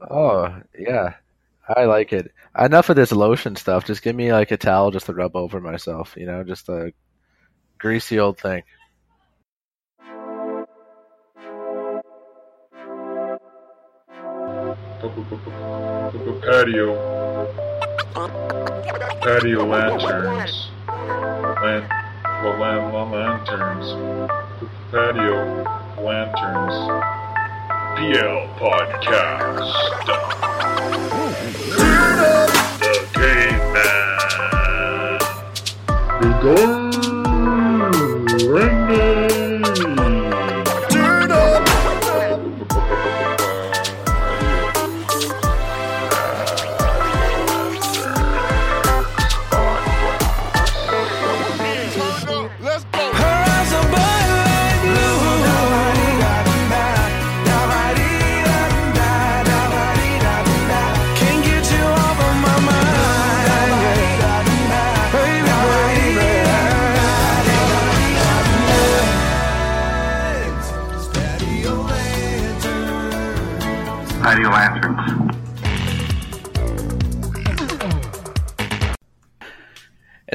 Oh yeah, I like it. Enough of this lotion stuff. Just give me like a towel just to rub over myself. You know, just a greasy old thing. Patio. Patio lanterns. Lan- la- lan- lanterns. Patio lanterns. PL Podcast. The Caveman. The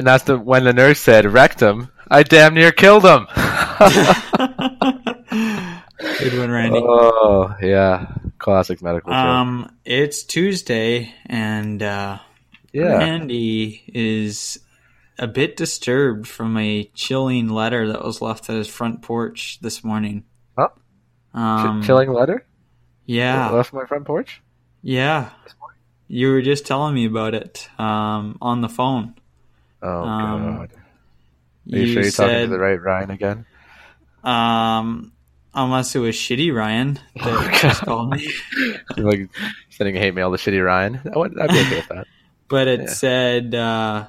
And that's the when the nurse said rectum. I damn near killed him. Good one, Randy. oh yeah, classic medical joke. Um, it's Tuesday, and uh, Yeah. Randy is a bit disturbed from a chilling letter that was left at his front porch this morning. Huh? Um, Ch- chilling letter Yeah, left my front porch. yeah. You were just telling me about it um, on the phone. Oh Um, god. Are you, sure you're talking to the right Ryan again? Um, unless it was shitty Ryan that Oh, just called me. You're like sending a hate mail to shitty Ryan. I would, I'd be okay with that. But it Yeah. said uh,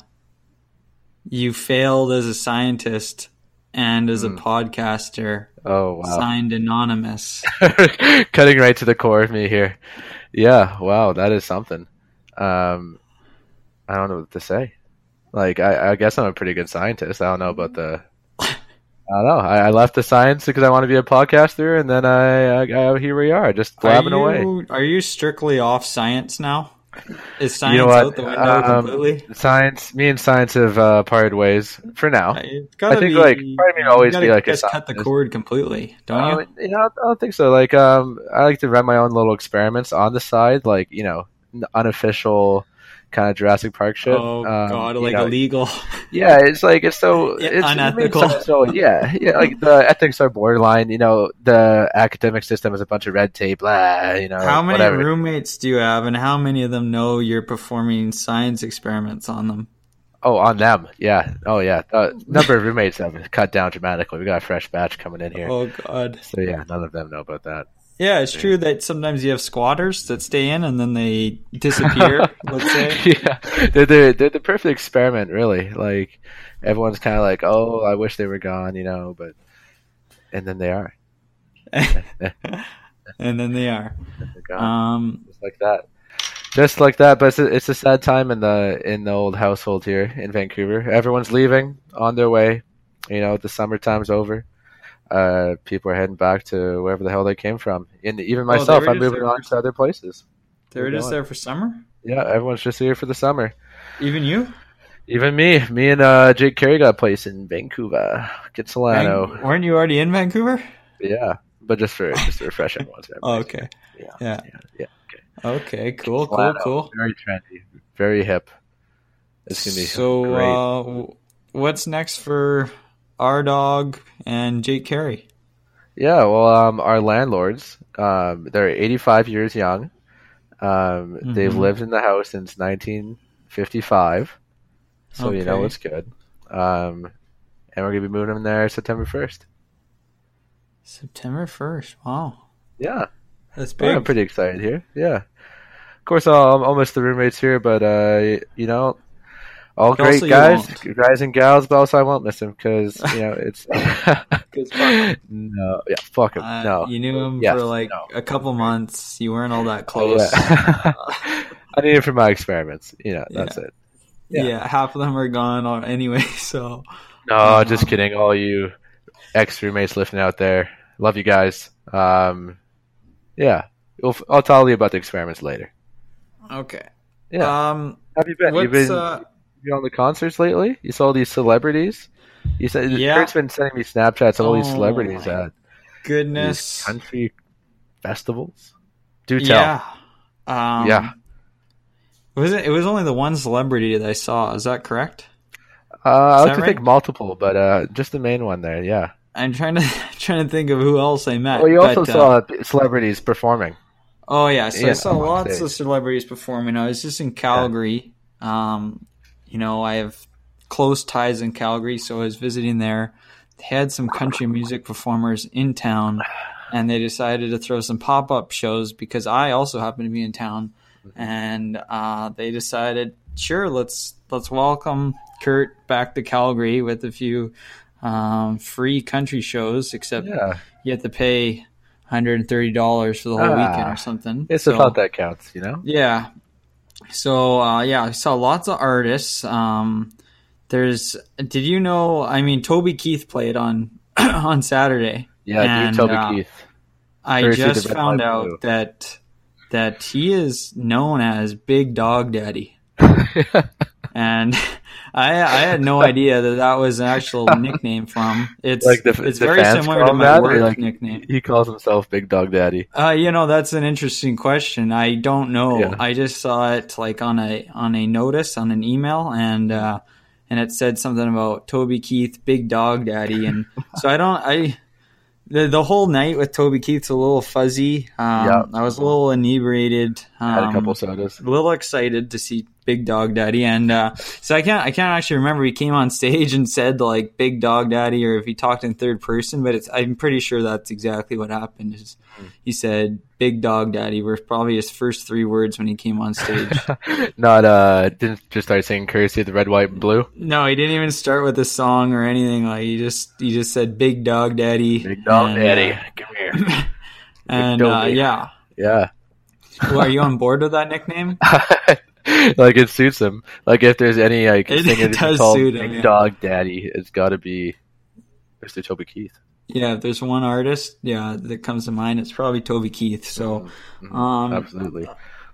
you failed as a scientist and as a Hmm. podcaster. Oh wow. Signed anonymous. Cutting right to the core of me here. Yeah, wow, that is something. Um, I don't know what to say. Like, I, I guess I'm a pretty good scientist. I don't know about the. I don't know. I, I left the science because I want to be a podcaster, and then I, I, I here we are, just blabbing are away. you, Are you strictly off science now? Is science You know what? out the window Um, completely? Science, me and science have uh, parted ways for now. It's gotta I think, be, like, part of always be like a just cut the cord completely, don't Um, you? you know, I don't think so. Like, um, I like to run my own little experiments on the side, like you know, unofficial kind of Jurassic Park shit. Oh Um, god, like know, illegal. Yeah, it's like it's so Yeah, it's unethical. sense. So yeah, yeah, like the ethics are borderline. You know, the academic system is a bunch of red tape. Blah, you know, How many whatever. roommates do you have, and how many of them know you're performing science experiments on them? Oh, on them. Yeah. Oh, yeah. Uh, number of roommates have cut down dramatically. We got a fresh batch coming in here. Oh god. So yeah, none of them know about that. Yeah, it's true that sometimes you have squatters that stay in and then they disappear. let's say. yeah, they're, they're they're the perfect experiment, really. Like everyone's kind of like, oh, I wish they were gone, you know, but and then they are. and then they are. Um, just like that. Just like that, but it's a, it's a sad time in the in the old household here in Vancouver. Everyone's leaving on their way. You know, the summertime's over. Uh, people are heading back to wherever the hell they came from. And even Oh, myself, were I'm moving on to other places. they're just there for summer. Yeah, everyone's just here for the summer. Even you? Even me, me and uh, Jake Carey got a place in Vancouver, Kitsilano. Van- weren't you already in Vancouver? Yeah, but just for just to refresh everyone's memories. Oh, okay. Yeah. Yeah. Yeah. yeah. Okay. Cool. Cool. Kitsilano, Cool. Very trendy, very hip. It's gonna be So, great. uh, what's next for our dog and Jake Carey? Yeah, well, um, our landlords, um, they're 85 years young. Um, They've Mhm. lived in the house since 1955, so you know it's good. Um, and we're gonna be moving in there September 1st. September first. Wow, Yeah, that's big. I'm pretty excited here. Yeah, of course, I'll, I'll miss the roommates here, but uh, you know, all great guys, guys and gals, but also I won't miss him because you know it's. fuck no, yeah, fuck 'em. Uh, no, you knew him Yes, for like no. a couple months. You weren't all that Oh, close. yeah. I need it for my experiments. You know, that's it. yeah. Yeah. half of them are gone anyway. So No, Uh-huh. just kidding. All you ex roommates listening out there, love you guys. Um, yeah, We'll, I'll tell you about the experiments later. Okay. Yeah. Um. Have you been? What's You've been uh? You on the concerts lately? You saw these celebrities. You said Yeah. Kurt's been sending me Snapchats of all these Oh celebrities at these Goodness. country festivals. Do tell. Yeah. Um, Yeah. Was it? It was only the one celebrity that I saw. Is that correct? Uh, I like to right? think multiple, but uh, just the main one there. Yeah. I'm trying to trying to think of who else I met. Well, you also but, uh, saw celebrities performing. Oh yeah, so I saw lots stage. of celebrities performing. I was just in Calgary. Um, you know, I have close ties in Calgary, so I was visiting there. They had some country music performers in town, and they decided to throw some pop up shows because I also happen to be in town, and uh, they decided, sure, let's let's welcome Kurt back to Calgary with a few um, free country shows, except Yeah. you have to pay $130 for the whole Ah. weekend or something. It's So- thought that counts, you know? yeah. So uh, yeah, I saw lots of artists. Um, there's. Did you know? I mean, Toby Keith played on on Saturday. Yeah, And, Toby uh, Keith. I just found out Blue. that that he is known as Big Dog Daddy, and I I had no idea that that was an actual nickname from. It's Like the- it's the very similar to my work like- nickname. he calls himself Big Dog Daddy. Uh, you know, that's an interesting question. I don't know. Yeah. I just saw it like on a on a notice on an email, and uh, and it said something about Toby Keith, Big Dog Daddy, and so I don't. I the the whole night with Toby Keith's a little fuzzy. Um, Yeah. I was a little inebriated. Um, Had a couple sodas. a little excited to see Big Dog Daddy, and uh, so I can't I can't actually remember he came on stage and said like Big Dog Daddy, or if he talked in third person, but it's I'm pretty sure that's exactly what happened. Is he said Big Dog Daddy were probably his first three words when he came on stage. Not uh didn't just start singing courtesy the red, white, and blue. no, he didn't even start with a song or anything. Like he just he just said Big Dog Daddy. Big Dog and, Daddy. uh, Come here. and uh, yeah, Yeah. well, are you on board with that nickname? like it suits him. Like if there's any like It singer that's does called suit him, Big yeah. Dog Daddy, it's got to be Mr. Toby Keith. Yeah, if there's one artist, yeah, that comes to mind, it's probably Toby Keith. So, um, Absolutely.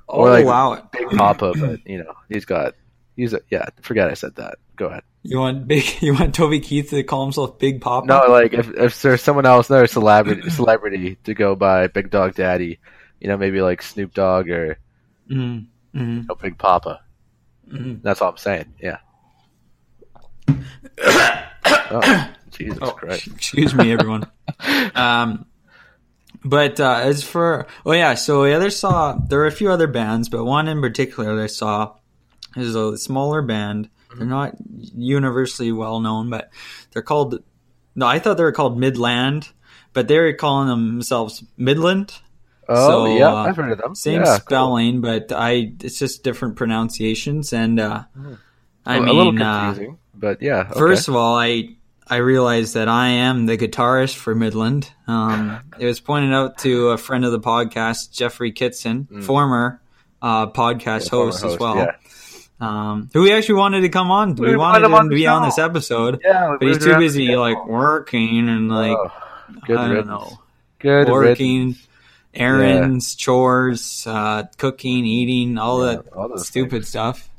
Or like it. Big Papa, but you know he's got he's a, yeah. Forget I said that. Go ahead. You want big? You want Toby Keith to call himself Big Papa? No, like if if there's someone else, another celebrity celebrity to go by Big Dog Daddy, you know maybe like Snoop Dogg or Mm, mm, you know, Big Papa. Mhm. That's all I'm saying. Yeah. oh, Jesus Oh, Christ. excuse me, everyone. um, but uh, as for oh yeah, so the other saw there were a few other bands, but one in particular that I saw is a smaller band. They're not universally well known, but they're called. No, I thought they were called Midland, but they were calling themselves Midland. Oh So, yeah, uh, I've heard of them. Same yeah, cool. spelling, but I it's just different pronunciations, and uh, I a mean, little uh, confusing, but yeah. Okay. First of all, I I realized that I am the guitarist for Midland. Um, it was pointed out to a friend of the podcast, Jeffrey Kitson, former uh, podcast Mm. Former host, as well, Yeah, um, who we actually wanted to come on. We, We wanted wanted him him on to the be on this episode, yeah but he's too busy like working and like oh, good I don't know, Good working, riddance. errands, chores, uh, cooking, eating, all Yeah, that all stupid things. stuff.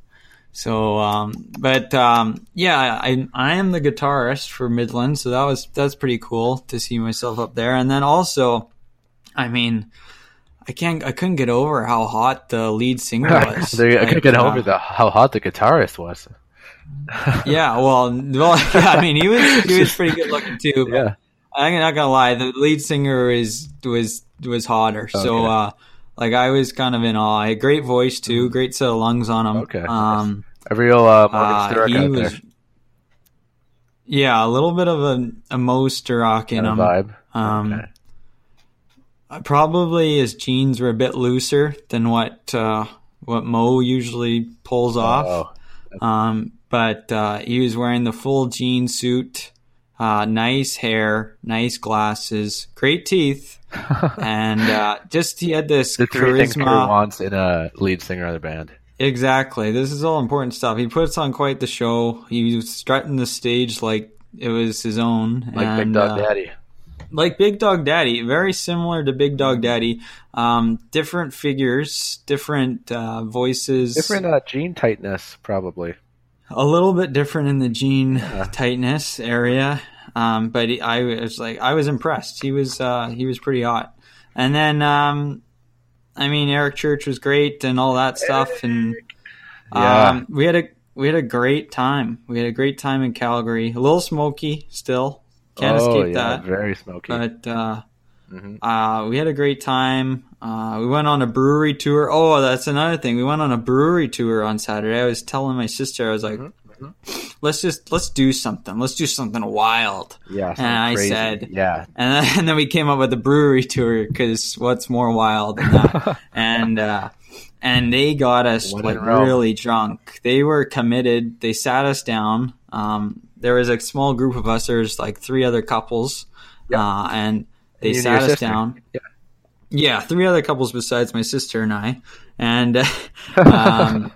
So, um, but um, yeah, I I am the guitarist for Midland, so that was that's pretty cool to see myself up there. And then also, I mean, I can't I couldn't get over how hot the lead singer was. I Like, couldn't get uh, over the how hot the guitarist was. Yeah, well, well, yeah, I mean, he was he was pretty good looking too. But Yeah. I'm not gonna lie, the lead singer is was was hotter. So, uh, like I was kind of in awe. Great voice too, great set of lungs on him. Mm-hmm. Okay, Um, A real uh, Morgan uh, he out was, there. yeah, a little bit of a, a Mo Sturrock in him. vibe. Um, Okay. uh, Probably his jeans were a bit looser than what uh, what Mo usually pulls off. Oh, Um, but uh, he was wearing the full jean suit, uh, nice hair, nice glasses, great teeth, and uh, just he had this the three things charisma. wants in a lead singer of the band. Exactly. This is all important stuff. He puts on quite the show. He was strutting the stage like it was his own. Like and, Big Dog uh, Daddy. like Big Dog Daddy, very similar to Big Dog Daddy. Um, different figures, different uh, voices, Different uh, gene tightness, probably. A little bit different in the gene Yeah. tightness area. Um, but he- I was like, I was impressed. He was uh, he was pretty hot. And then, um, I mean, Eric Church was great and all that stuff. And Yeah. um, we had a we had a great time. We had a great time in Calgary. A little smoky still. Can't oh, escape yeah, that. Very smoky. But uh, Mhm. uh, we had a great time. Uh, we went on a brewery tour. Oh, that's another thing. We went on a brewery tour on Saturday. I was telling my sister, I was like, Mhm, let's just let's do something. Let's do something wild. yeah, And I crazy. said- yeah. And then, and then we came up with a brewery tour because what's more wild than that? and uh, and they got us When like really drunk. They were committed. They sat us down. Um, there was a small group of us. There's like three other couples, uh, and they sat us down. Yeah. Yeah, three other couples besides my sister and I, and um,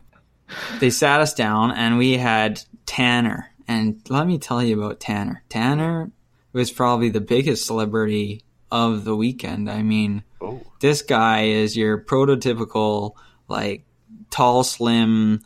they sat us down, and we had Tanner. And let me tell you about Tanner. Tanner was probably the biggest celebrity of the weekend. I mean, Oh. this guy is your prototypical like tall, slim,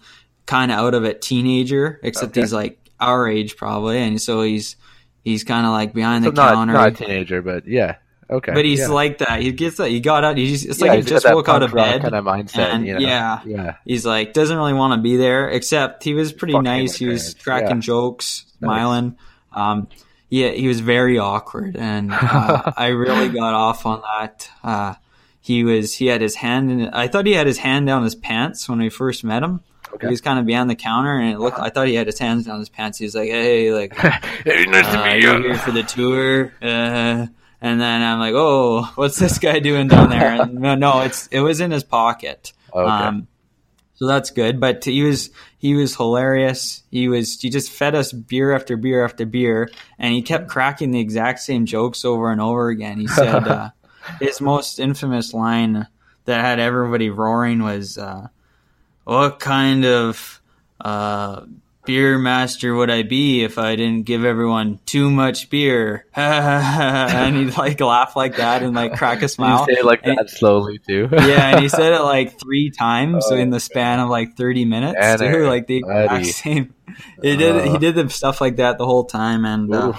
kind of out of it teenager, except Okay. he's like our age probably, and so he's he's kind of like behind So the not, counter. not a teenager, but yeah. Okay. but he's yeah. like that. He gets that. He got out. He's it's yeah, like he just woke out of bed. kind of mindset. and- you know? yeah. Yeah. He's like doesn't really want to be there. Except he was pretty Fucking nice. He was cracking yeah. jokes, smiling. Um, yeah, he was very awkward, and uh, I really got off on that. Uh, he was he had his hand in. I thought he had his hand down his pants when we first met him. Okay. He was kind of behind the counter, and it looked. I thought he had his hands down his pants. He was like, "Hey, like, hey, nice uh, to meet you. here for the tour." Uh, and then I'm like, "Oh, what's this guy doing down there?" And no, no, it's it was in his pocket. Okay. Um, so that's good. But he was he was hilarious. He was he just fed us beer after beer after beer, and he kept cracking the exact same jokes over and over again. He said uh, his most infamous line that had everybody roaring was, uh, "What kind of uh, beer master would I be if I didn't give everyone too much beer?" and he'd like laugh like that and like crack a you smile. say it like And- that slowly too. yeah, and he said it like three times Oh, in the span of like thirty minutes Tanner, too. Like the exact buddy. same. He did he Uh. did the stuff like that the whole time, and uh,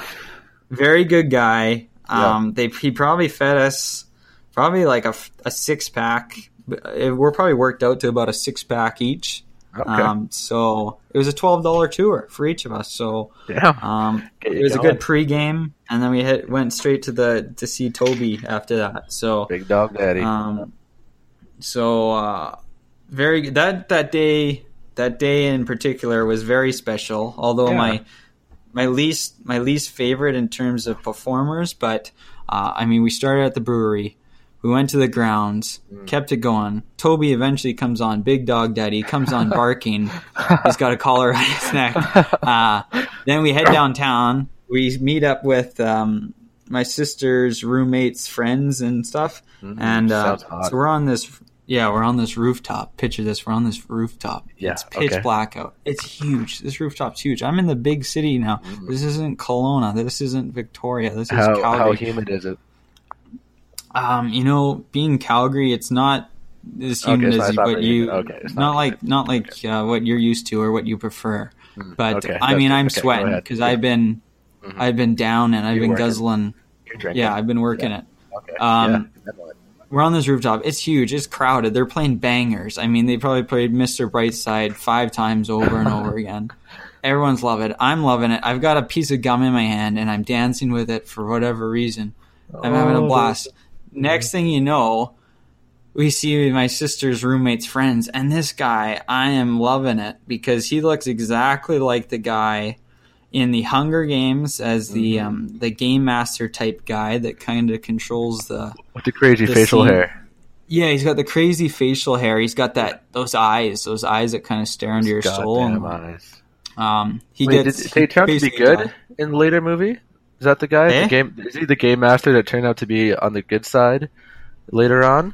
very good guy. Yeah. Um, they he probably fed us probably like a, a six pack. We're probably worked out to about a six pack each. Okay. Um, so it was a twelve dollar tour for each of us. So Damn. um, it was a going. good pregame, and then we hit went straight to the to see Toby after that. So Big dog daddy. um, so uh, very that that day that day in particular was very special. Although Yeah. my my least my least favorite in terms of performers, but uh, I mean we started at the brewery. We went to the grounds, Mm. kept it going. Toby eventually comes on, Big Dog Daddy comes on barking. He's got a collar on his neck. Uh, then we head downtown. We meet up with um, my sister's roommates, friends, and stuff. Mhm, And uh, so we're on this. Yeah, we're on this rooftop. Picture this: we're on this rooftop. Yeah, it's pitch okay. black out. It's huge. This rooftop's huge. I'm in the big city now. This isn't Kelowna. This isn't Victoria. This is Mm. how how humid is it? Um, you know, being Calgary, it's not as Okay, humid so as it's not what very you. Okay, not, not like not like uh, what you're used to or what you prefer. Hmm, But okay, I mean. I'm Okay, sweating because Yeah. I've been, Mhm. I've been down and I've You're been working. guzzling. You're. Yeah, I've been working it. Okay. um, yeah. We're on this rooftop. It's huge. It's crowded. They're playing bangers. I mean, they probably played Mr. Brightside five times over and over again. Everyone's loving it. I'm loving it. I've got a piece of gum in my hand and I'm dancing with it for whatever reason. I'm having a Oh, blast. Next thing you know, we see my sister's roommate's friends, and this guy, I am loving it because he looks exactly like the guy in the Hunger Games as the Mm-hmm. um, the game master type guy that kind of controls the With the crazy the facial scene- hair. yeah, he's got the crazy facial hair. He's got that those eyes, those eyes that kind of stare into your soul. And, eyes. um, he Wait, gets did they turn out to be good died. in the later movie? Is that the guy? Eh? The game is he the game master that turned out to be on the good side later on?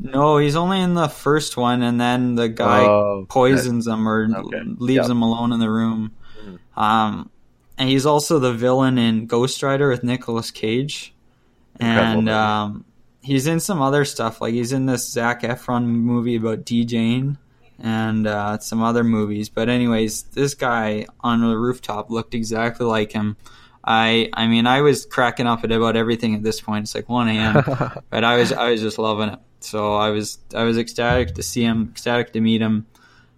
No, he's only in the first one, and then the guy Oh, poisons him or Okay. leaves Yep. him alone in the room. Mhm. Um, and he's also the villain in Ghost Rider with Nicolas Cage. Incredible and um, he's in some other stuff. Like he's in this Zac Efron movie about DJing and uh, some other movies. But anyways, this guy on the rooftop looked exactly like him. I I mean I was cracking up at about everything at this point. It's like one a.m. but I was I was just loving it. So I was I was ecstatic to see him, ecstatic to meet him.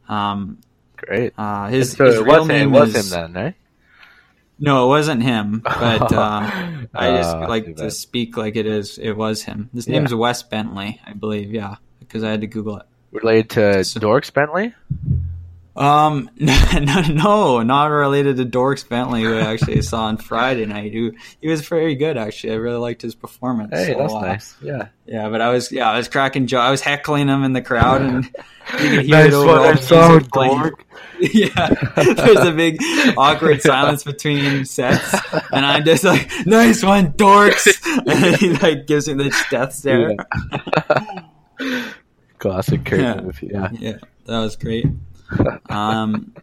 Um, Great. uh, his, so his it real was, it name was is, him then, eh? No, it wasn't him. But uh, I just too like to bad. speak like it is. It was him. His Yeah. name's Wes Bentley, I believe. Yeah, because I had to Google it. Related to So- Dierks Bentley? Um, no, no, not related to Dierks Bentley, who I actually saw on Friday night. Who he was very good. Actually, I really liked his performance. Hey, So, that's uh, nice. Yeah. Yeah, but I was yeah, I was cracking joke. I was heckling him in the crowd, and you could hear Nice it over one, I saw, dork. yeah, there's a big awkward silence between sets, and I'm just like, "Nice one, dorks," and he like gives me the death stare. Classic Kurt Yeah. move. Yeah. Yeah, that was great. Um,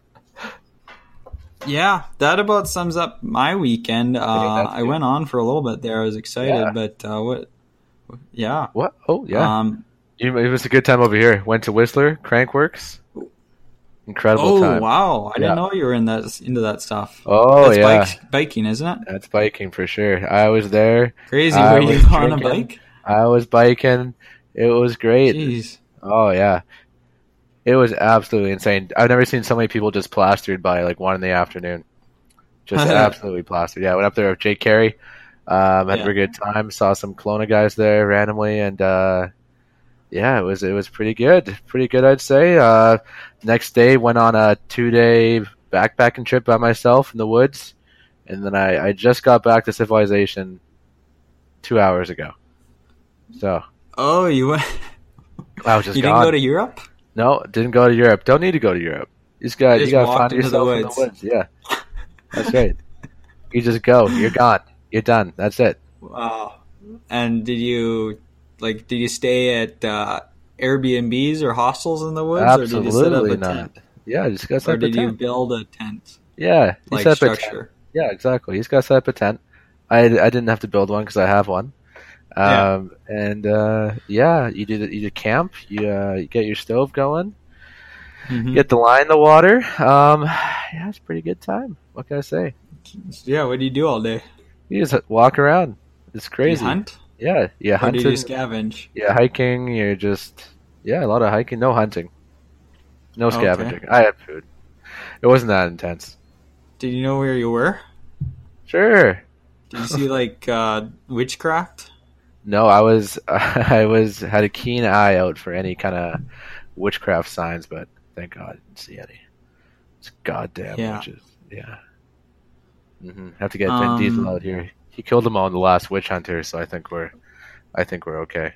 yeah, that about sums up my weekend. Uh, that's I went on for a little bit there. I was excited, Yeah. but uh, what? Yeah. What? Oh, yeah. Um, You- it was a good time over here. Went to Whistler, Crankworx. Incredible oh time. wow! I Yeah. didn't know you were in that into that stuff. Oh, That's yeah. bike, biking, isn't it? That's biking for sure. I was there. Crazy. I Were you was on a bike? I was biking. It was great. Jeez. Oh yeah, it was absolutely insane. I've never seen so many people just plastered by like one in the afternoon. Just absolutely plastered. Yeah, I went up there with Jake Carey. Um, had Yeah. a very good time. Saw some Kelowna guys there randomly, and uh, yeah, it was it was pretty good. Pretty good, I'd say. Uh, next day, went on a two day backpacking trip by myself in the woods, and then I, I just got back to civilization two hours ago. So Oh, you went. I was just you gone. didn't go to Europe? No, didn't go to Europe. Don't need to go to Europe. You just got You you, got to find into the yourself in the woods. Yeah, that's right. You just go. You're gone. You're done. That's it. Wow. And did you like? Did you stay at uh, Airbnbs or hostels in the woods, or did you set up a not. tent, Yeah, just got or set up a did you build a tent Yeah, like set up a tent. structure? Yeah, exactly. He's got set up a tent. I I didn't have to build one because I have one. Yeah. Um, and uh, yeah, you do the, you do camp. You uh, you get your stove going. Mhm. Get the line in the water. Um, yeah, it's a pretty good time. What can I say? Yeah. What do you do all day? You just walk around. It's crazy. hunt? Yeah, yeah, Or hunting. scavenge? Yeah, hiking. You're just yeah, a lot of hiking. No hunting. No Okay. scavenging. I had food. It wasn't that intense. Did you know where you were? Sure. Did you see like uh, witchcraft? No, I was I was had a keen eye out for any kind of witchcraft signs, but thank God I didn't see any. It's goddamn Yeah. witches. Yeah. hmm Have to get Um, Diesel out here. He killed them all in the last Witch Hunter, so I think we're I think we're okay.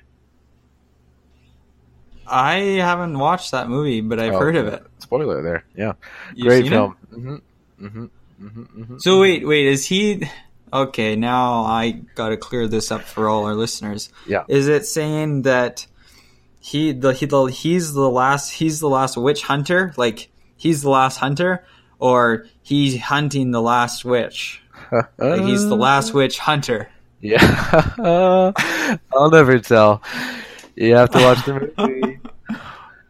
I haven't watched that movie, but I've Oh, heard of it. Spoiler there. Yeah. You've Great film. hmm hmm hmm hmm So wait, wait, is he? Okay, now I got to clear this up for all our listeners. Yeah. Is it saying that he the he the he's the last he's the last witch hunter? Like he's the last hunter, or he's hunting the last witch? Like he's the last witch hunter. Yeah. I'll never tell. You have to watch the movie.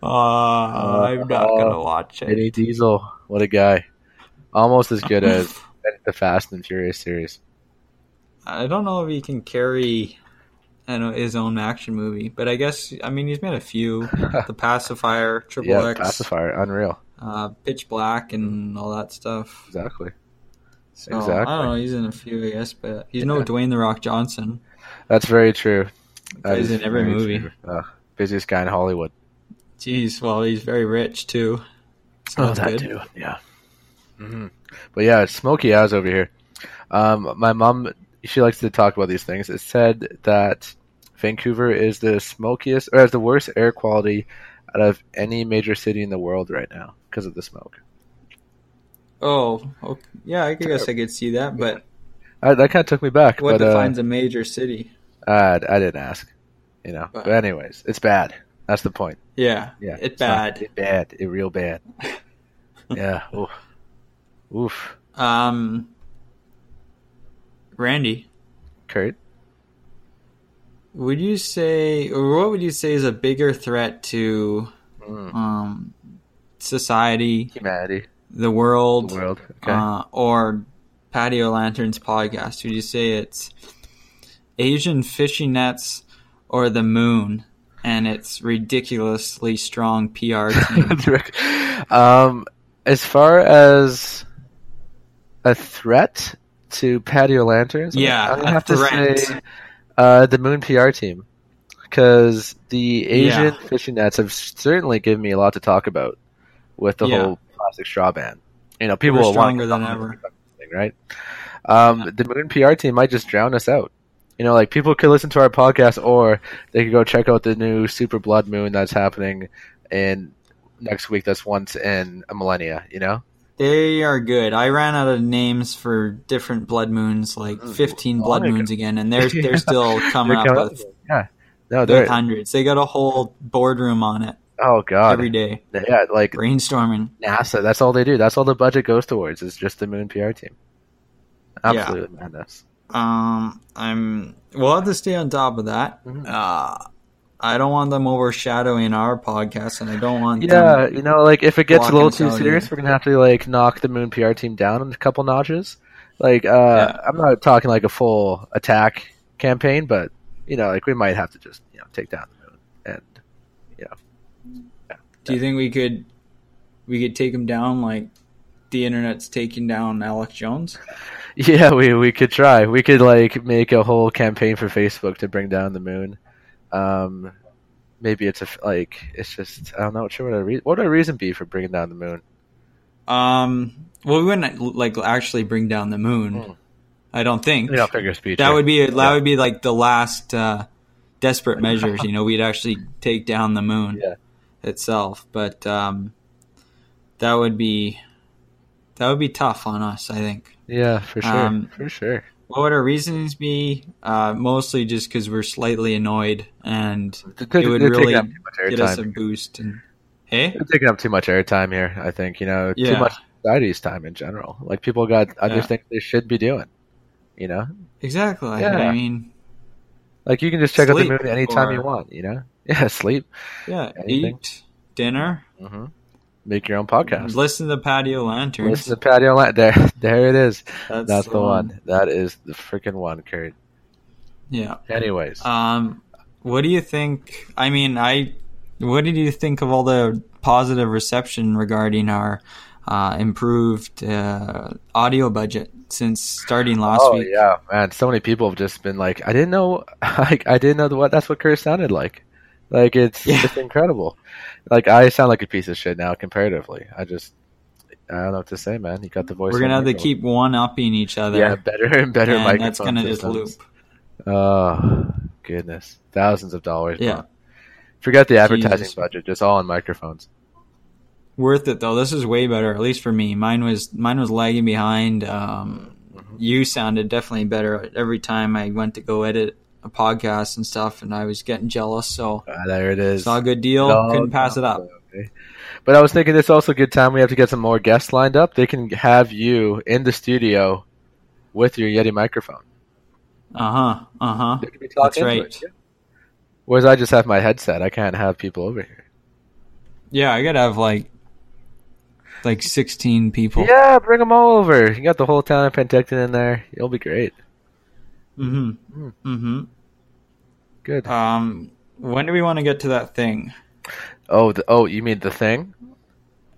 Uh, I'm not gonna watch it. Vinny Diesel. What a guy. Almost as good as the Fast and Furious series. I don't know if he can carry I know his own action movie, but I guess I mean he's made a few. the Pacifier, Triple Yeah, X, Pacifier. Unreal. uh, Pitch Black, and all that stuff. Exactly. So, Exactly. I don't know. He's in a few, I guess, but he's no Yeah. Dwayne the Rock Johnson. That's very true. That He's in every movie. Uh, busiest guy in Hollywood. Jeez, well, he's very rich too. So that's good. too. Yeah. hmm But yeah, it's smoky eyes over here. Um, my mom, she likes to talk about these things. It said that Vancouver is the smokiest, or has the worst air quality out of any major city in the world right now because of the smoke. Oh, okay. yeah, I guess I could see that, but I, that kind of took me back. what but, uh, defines a major city? I, I didn't ask. You know. But- But anyways, it's bad. That's the point. Yeah, Yeah. it's not- bad. It's bad. It real bad. yeah. Oof. Oof. Um, Randy, Kurt. would you say, or what would you say is a bigger threat to Mm. um, society, Humanity, the world, the world. Okay. uh, or Patio Lanterns podcast? Would you say it's Asian fishing nets or the moon and its ridiculously strong PR team? um, as far as a threat to patio lanterns, Yeah, I'm gonna a have to say uh, the Moon PR team because the Asian Yeah. fishing nets have certainly given me a lot to talk about with the Yeah. whole plastic straw ban. You know, people We're will stronger than ever. something, right? Um, The Moon PR team might just drown us out. You know, like people could listen to our podcast, or they could go check out the new Super Blood Moon that's happening in next week. That's once in a millennia. You know, They are good. I ran out of names for different blood moons, like. 15 Oh, blood they're moons again, and they're they're still coming They're up coming with, yeah, no, they're hundreds. They got a whole boardroom on it oh god, every day, yeah, like brainstorming. NASA. That's all they do. That's all the budget goes towards. Is just the Moon PR team. Absolutely madness. Um, I'm. We'll have to stay on top of that. Mhm. Uh, I don't want them overshadowing our podcast, and I don't want Yeah, them. you know, like if it gets a little too serious, either. we're gonna have to like knock the Moon PR team down a couple notches. Like, uh, Yeah. I'm not talking like a full attack campaign, but you know, like we might have to just you know take down the Moon and yeah Do you think we could we could take them down like the internet's taking down Alex Jones? yeah, we we could try. We could like make a whole campaign for Facebook to bring down the Moon. Um, maybe it's a like it's just I don't know. Sure, what a re- what would a reason be for bringing down the Moon? Um, well, we wouldn't like actually bring down the moon. Hmm. I don't think You know, figure speech. that would be that Yeah. would be like the last uh, desperate measures. You know, we'd actually take down the moon Yeah. itself, but um, that would be that would be tough on us. I think. Yeah, for sure, Um, for sure. What would our reasons be? Uh, mostly just because we're slightly annoyed, and They're, it would really get us a boost. And hey, They're taking up too much airtime here. I think you know Yeah. too much society's time in general. Like people got other Yeah. things they should be doing. You know, exactly. Yeah. I mean, like you can just check out the movie anytime you want. You know, yeah, sleep, yeah, Anything. eat dinner, hmm make your own podcast. listen to patio lanterns. Listen to patio Lantern. There, there it is. That's, That's the one. That is the freaking one, Kurt. Yeah. Anyways, Um, what do you think? I mean, I. What did you think of all the positive reception regarding our uh, improved uh, audio budget since starting last oh week? yeah, man. So many people have just been like, I didn't know, like, I didn't know what that's what Kurt sounded like. Like it's Yeah. it's incredible. Like I sound like a piece of shit now comparatively. I just I don't know what to say, man. You got the voice. We're gonna have to keep one upping each other. yeah better and better and that's gonna just loop. Oh goodness, thousands of dollars. Yeah. more. Forget the advertising Jesus. budget. Just all on microphones. Worth it though. This is way better, at least for me. Mine was mine was lagging behind. Um, Mm-hmm. You sounded definitely better every time I went to go edit a podcast and stuff, and I was getting jealous. So Ah, there it is. it's all a good deal. All Couldn't pass it up. Okay. But I was thinking it's also a good time we have to get some more guests lined up. They can have you in the studio with your Yeti microphone. Uh huh. Uh huh. They can be That's right. it, yeah. Whereas I just have my headset. I can't have people over here. Yeah, I gotta have like like sixteen people. Yeah, bring them all over. You got the whole town of Penticton in there. It'll be great. Mm-hmm. Mm-hmm. Good. Um, when do we want to get to that thing? oh, the, oh, you mean the thing?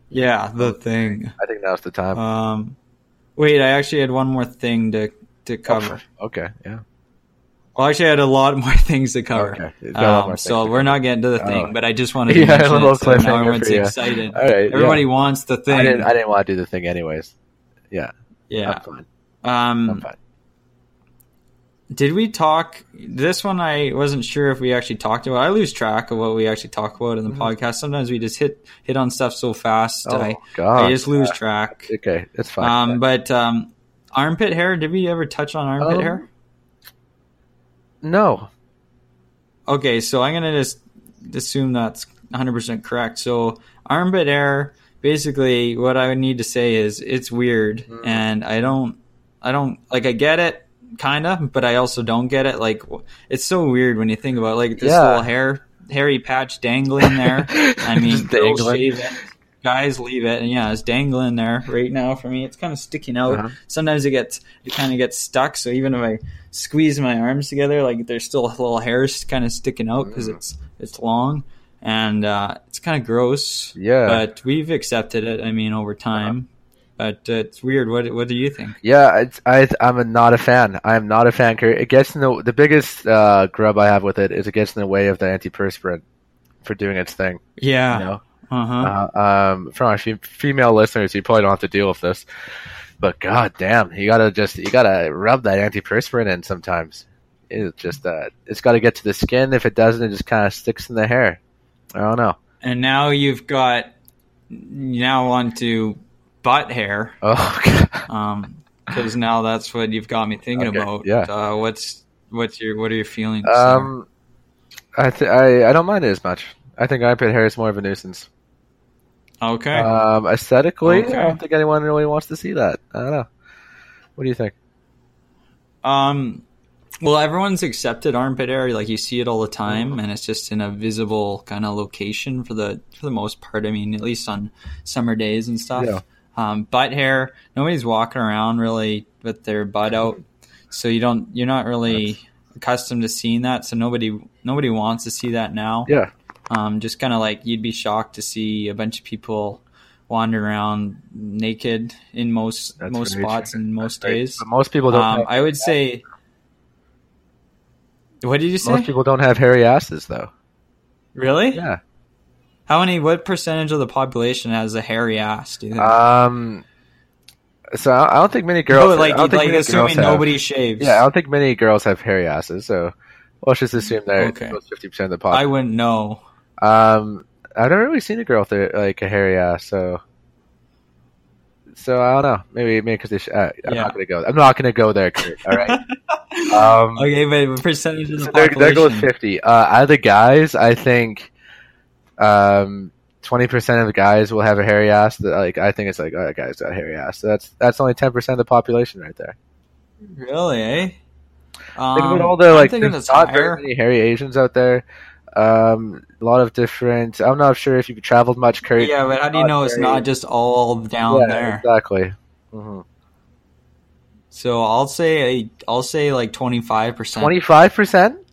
Yeah, the thing. I think now's the time. Um, wait, I actually had one more thing to to cover. okay, yeah. Well, actually, I had a lot more things to cover. Okay. You've got a lot more Um, so to we're cover. not getting to the thing, Oh. but I just wanted to Yeah, a mention little it so now cliffhanger everyone's for excited. All right. Everybody yeah. wants the thing. I thing. didn't. I didn't want to do the thing anyways. Yeah. Yeah. I'm fine. Um, I'm fine. Did we talk? This one I wasn't sure if we actually talked about. I lose track of what we actually talk about in the podcast. Sometimes we just hit hit on stuff so fast. Mm-hmm. Oh I, God. I just lose track. Okay, that's fine. Um, but um, armpit hair. Did we ever touch on armpit Um, hair? no. Okay, so I'm gonna just assume that's 100 percent correct. So armpit hair. Basically, what I would need to say is it's weird, Mm. and I don't, I don't like. I get it. Kind of, but I also don't get it. Like, it's so weird when you think about it. like this Yeah. little hair, hairy patch dangling there. I mean, girls shave it, guys leave it, and yeah, it's dangling there right now for me. It's kind of sticking out. Uh-huh. Sometimes it gets, it kind of gets stuck. So even if I squeeze my arms together, like there's still a little hairs kind of sticking out because Mm. it's it's long and uh, it's kind of gross. Yeah. but we've accepted it. I mean, over time. But uh, it's weird. What What do you think? Yeah, it's, I I'm a, not a fan. I'm not a fan. It gets in the the biggest uh, grub I have with it is it gets in the way of the antiperspirant for doing its thing. Yeah. You know, Uh huh. uh, um, our fe- female listeners, you probably don't have to deal with this, but god damn, you gotta just you gotta rub that antiperspirant in sometimes. It's just uh, it's got to get to the skin. If it doesn't, it just kind of sticks in the hair. I don't know. and now you've got now onto butt hair. Oh, God. Um, because now that's what you've got me thinking Okay, about. yeah. Uh, what's what's your what are your feelings? there? um, I th- I I don't mind it as much. I think armpit hair is more of a nuisance. okay. Um, aesthetically, Okay. I don't think anyone really wants to see that. I don't know. What do you think? Um, well, everyone's accepted armpit hair. Like you see it all the time, and it's just in a visible kind of location for the for the most part. I mean, at least on summer days and stuff. Yeah. Um, butt hair. Nobody's walking around really with their butt out, so you don't. You're not really accustomed to seeing that. So nobody nobody wants to see that now. Yeah, Um, just kind of like you'd be shocked to see a bunch of people wandering around naked in most That's most spots and most days. But most people don't. Um, I would say. What did you say? most people don't have hairy asses, though. really? Yeah. How many? What percentage of the population has a hairy ass? Do you think? Um. So I don't think many girls. oh, like I don't think like many assuming girls have- nobody shaves. Yeah, I don't think many girls have hairy asses. So let's just assume they're Okay. fifty percent of the population. I wouldn't know. Um, I've never really seen a girl with a, like a hairy ass, so so I don't know. Maybe maybe because. Sh- uh, I'm Yeah. not gonna go. I'm not gonna go there, Kurt. All right. um, okay, but percentage of the so there, there goes fifty. Uh, out of the guys, I think, um, twenty percent of the guys will have a hairy ass. That, Like I think it's like, oh, that guy's got a hairy ass. So that's that's only ten percent of the population right there. Really? Eh? Um, Think about all the like. There's not very many hairy Asians out there. Um, a lot of different. I'm not sure if you've traveled much, Kurt. Yeah, but how do you know it's not just all down yeah, there? exactly. hmm So I'll say I'll say like twenty five percent. Twenty five percent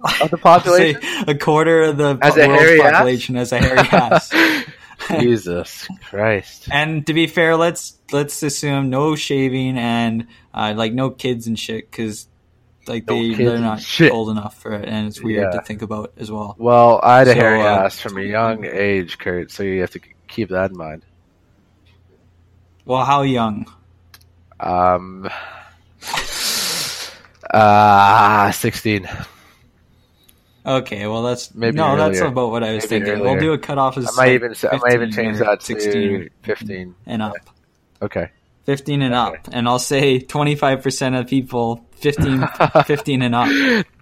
of the population. a quarter of the As po- a world's hairy ass? population has a hairy ass. Jesus Christ! And to be fair, let's let's assume no shaving and uh, like no kids and shit because like No they they're not shit. old enough for it, and it's weird Yeah. to think about as well. Well, I had a So, hairy uh, ass from a young age, Kurt. So you have to keep that in mind. Well, how young? Um, uh, sixteen. Okay, well that's Maybe no, that's about what I was Maybe thinking. We'll do a cutoff as I might even I might even change that 16 to fifteen. and up. Okay. 15 and up. And I'll say 25% of people 15, 15 and up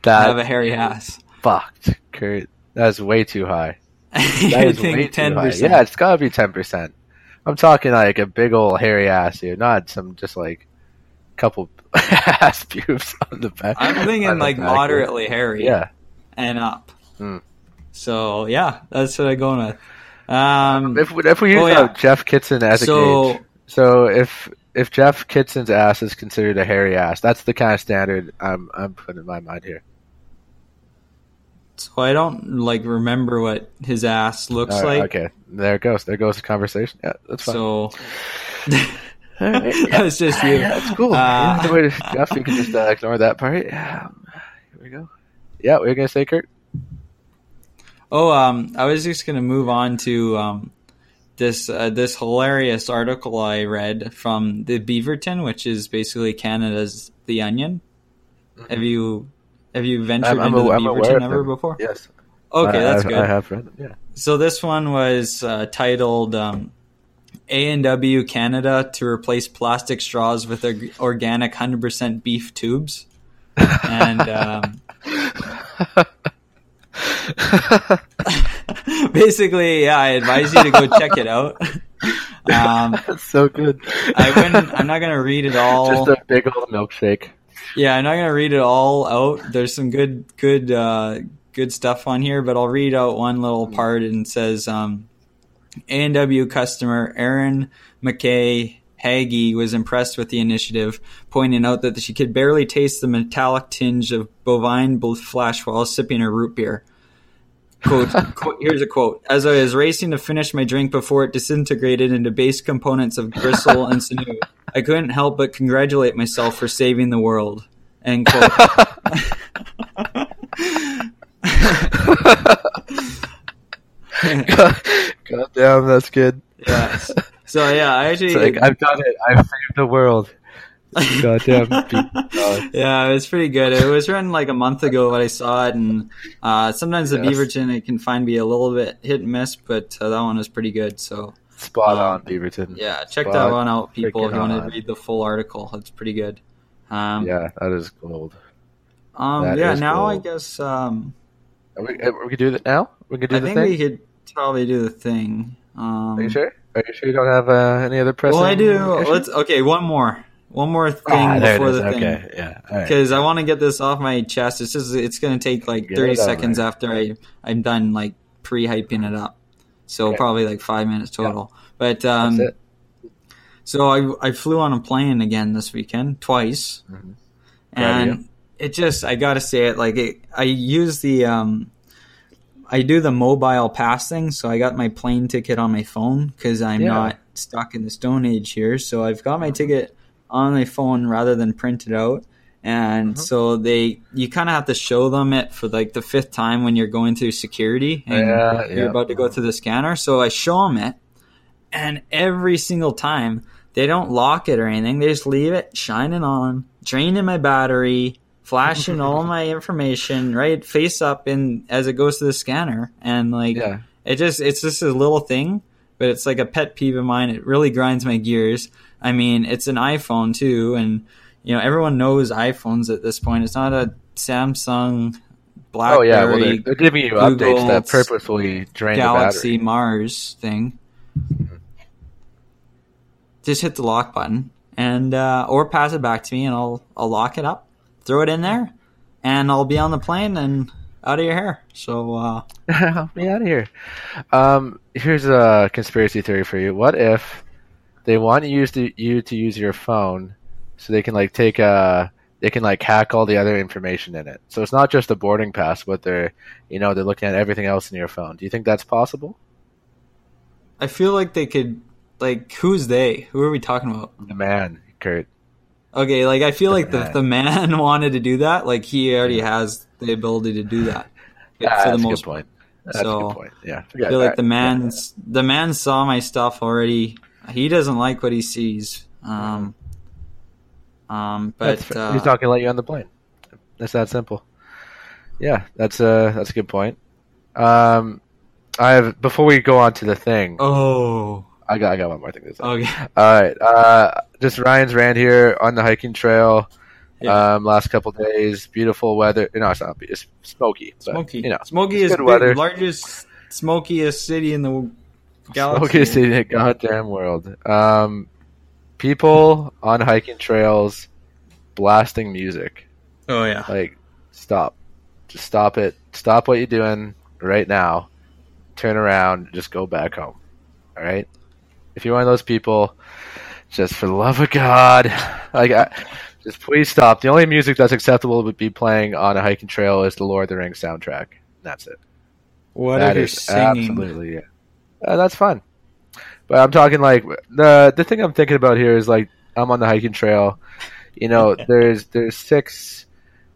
have a hairy ass. fucked, Kurt. That's way too high. That you is way think too high. 10%? Yeah, it's gotta be ten percent. I'm talking like a big old hairy ass here, not some just like couple ass pubes on the back. I'm thinking like moderately hairy Yeah. And up. Hmm. So yeah, that's what I'm going with. Um, If if we use Oh, yeah. Jeff Kitson as a so gauge, so if if Jeff Kitson's ass is considered a hairy ass, that's the kind of standard I'm I'm putting in my mind here. so I don't like remember what his ass looks right, like. okay, there it goes. There goes the conversation. Yeah, that's fine. So All right. that was just you. Yeah, that's cool. Uh, yeah, way to- Jeff, you can just uh, ignore that part. Yeah, here we go. Yeah, what were you gonna say, Kurt? Oh, um, I was just gonna move on to um, this uh, this hilarious article I read from the Beaverton, which is basically Canada's The Onion. Have you have you ventured Mm-hmm. I'm, I'm, into the I'm Beaverton ever them. before? Yes. Okay, I- that's I've- good. I have read them. Yeah. So this one was uh, titled um, "A and W Canada to replace plastic straws with org- organic 100% beef tubes," and um, basically, yeah, I advise you to go check it out. Um, That's so good. I wouldn't. I'm not gonna read it all. Just a big old milkshake. yeah, I'm not gonna read it all out. There's some good, good, uh, good stuff on here, but I'll read out one little part and it says, um, A&W customer Aaron McKay Hagee was impressed with the initiative, pointing out that she could barely taste the metallic tinge of bovine flesh while sipping her root beer. Quote, quote, here's a quote. As I was racing to finish my drink before it disintegrated into base components of gristle and sinew, I couldn't help but congratulate myself for saving the world. End quote. God damn, that's good. yes. So yeah, I actually It's like I've done it. I've saved the world. Goddamn. God. yeah, it was pretty good. It was written like a month ago when I saw it, and uh, sometimes the Yes. Beaverton it can find be a little bit hit and miss, but uh, that one was pretty good. So Spot Um, on, Beaverton. yeah, check Spot that one out, people. If you want on. to read the full article, it's pretty good. Um, Yeah, that is gold. um, that yeah. Now I guess um, Are we, uh, we could do that now? We could do I the think thing? we could probably do the thing. Um, Are you sure? Are you sure you don't have uh, any other pressing Well, I do. issues? Let's okay. One more, one more thing Ah, before the thing. Okay, yeah. All right. because I want to get this off my chest. It's just it's going to take like Get thirty seconds there. after I I'm done like pre hyping it up. So Okay. probably like five minutes total. But um, That's it. so I I flew on a plane again this weekend twice, Mhm. And it just I got to say it like it, I use the um. I do the mobile pass thing, so I got my plane ticket on my phone because I'm Yeah. not stuck in the Stone Age here. So I've got my ticket on my phone rather than print it out. And Mhm. so they, you kind of have to show them it for like the fifth time when you're going through security and Yeah, you're yeah. about to go through the scanner. So I show them it, and every single time they don't lock it or anything. They just leave it shining on, draining my battery, flashing all my information right face up in as it goes to the scanner, and like Yeah. it just it's just a little thing, but it's like a pet peeve of mine. It really grinds my gears. I mean, it's an iPhone too, and you know everyone knows iPhones at this point. It's not a Samsung, Oh BlackBerry, yeah, well they're, they're giving you updates that purposefully drain Galaxy. Mars thing. Just hit the lock button and uh, or pass it back to me, and I'll I'll lock it up, throw it in there, and I'll be on the plane and out of your hair. So uh, Help me out of here. Um, here's a conspiracy theory for you. What if they want you use to, you to use your phone so they can like take a they can like hack all the other information in it. So it's not just the boarding pass, but they're you know they're looking at everything else in your phone. Do you think that's possible? I feel like they could like who's they? Who are we talking about? The man, Kurt. Okay, like I feel like the man. the man wanted to do that. Like he already has the ability to do that Yeah, for that's the a most good point. That's So, a good point. Yeah, I feel like that. the man's the man saw my stuff already. He doesn't like what he sees. Um, um, but uh, he's not gonna let you on the plane. It's that simple. Yeah, that's a that's a good point. Um, I have before we go on to the thing. oh, I got I got one more thing to say. okay, All right, uh, just Ryan's ran here on the hiking trail. Yeah. Um, last couple days, beautiful weather. No, it's not. It's smoky. But, Smoky. You know, Smoky is weather. largest, smokiest city in the galaxy. smokiest city in the goddamn world. Um, people on hiking trails blasting music. Oh yeah, Like, stop. Just stop it. Stop what you're doing right now. Turn around. Just go back home. All right. If you're one of those people, just for the love of God, like, I, just please stop. The only music that's acceptable to be playing on a hiking trail is the Lord of the Rings soundtrack. That's it. what That you're singing? absolutely yeah. Uh, that's fun. But I'm talking like the the thing I'm thinking about here is like I'm on the hiking trail. You know, there's there's six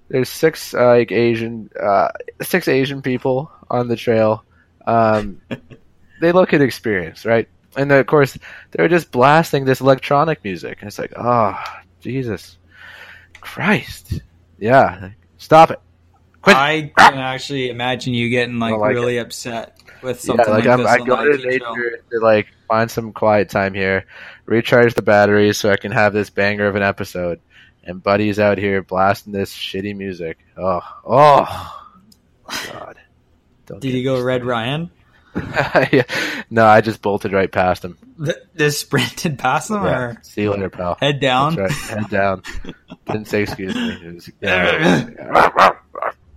there's six uh, like Asian uh, six Asian people on the trail. Um, they look at experience, right? And of course, they're just blasting this electronic music. And it's like, oh, Jesus Christ. Yeah. Stop it. Quit. I can actually imagine you getting like, like really upset with something yeah, like, like. I go to nature to like find some quiet time here, recharge the batteries so I can have this banger of an episode. And Buddy's out here blasting this shitty music. Oh, oh, God! Don't Did you go Red Ryan? Yeah. no, I just bolted right past him. th- this sprinted past them Yeah. or See you later, pal. head down. Right. Head down. Didn't say excuse me. Was, yeah.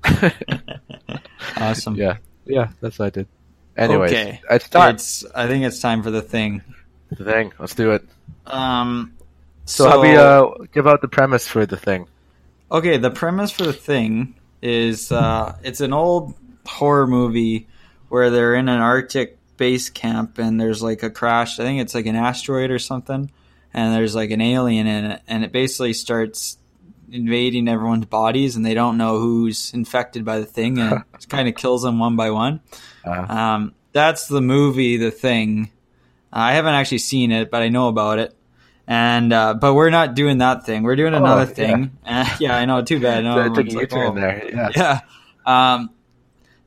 Awesome. yeah. Yeah, that's what I did. Anyways, Okay. it's time. It's. I think it's time for the thing. the thing. Let's do it. Um. So, how we uh, give out the premise for the thing? Okay, the premise for the thing is uh, it's an old horror movie where they're in an Arctic base camp and there's like a crash. I think it's like an asteroid or something, and there's like an alien in it, and it basically starts invading everyone's bodies, and they don't know who's infected by the thing, and it kind of kills them one by one. Uh, Um, that's the movie, The Thing. I haven't actually seen it, but I know about it. And uh, but we're not doing that thing. We're doing Oh, another yeah. thing. Uh, yeah, I know. Too bad. No, so it took a like, U-turn oh. there. Yeah. Yeah. Um,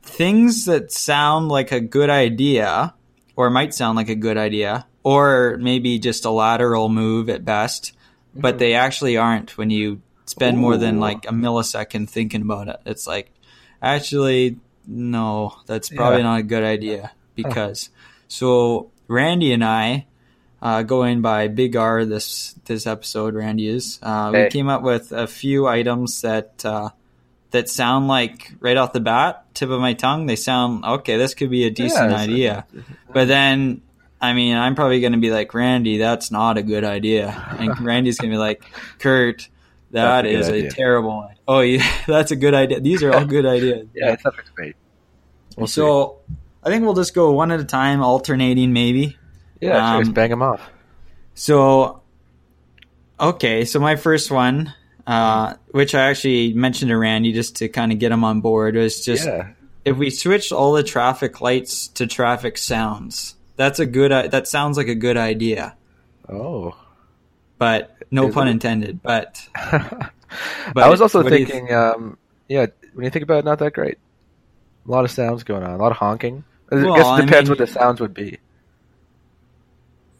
things that sound like a good idea, or might sound like a good idea, or maybe just a lateral move at best, but they actually aren't when you spend more than like a millisecond thinking about it. It's like, actually, no, that's probably Yeah. not a good idea because. So Randy and I, uh, going by Big R this this episode, Randy is. Uh, Hey. We came up with a few items that uh, that sound like right off the bat, tip of my tongue. They sound okay. This could be a decent it's- idea, but then. I mean, I'm probably going to be like Randy. That's not a good idea, and Randy's going to be like, Kurt, that That's a is a idea. terrible. one. Oh, yeah, that's a good idea. These are all good ideas. Yeah, it's up to. We'll see. so, I think we'll just go one at a time, alternating maybe. Yeah, um, just bang them off. So, okay, so my first one, uh, which I actually mentioned to Randy just to kind of get him on board, was just yeah. if we switch all the traffic lights to traffic sounds. That's a good. i- That sounds like a good idea, Oh. but no Is pun it? intended. But I was also what do you thinking, um, yeah, when you think about it, not that great. A lot of sounds going on, a lot of honking. I guess it depends mean- what the sounds would be.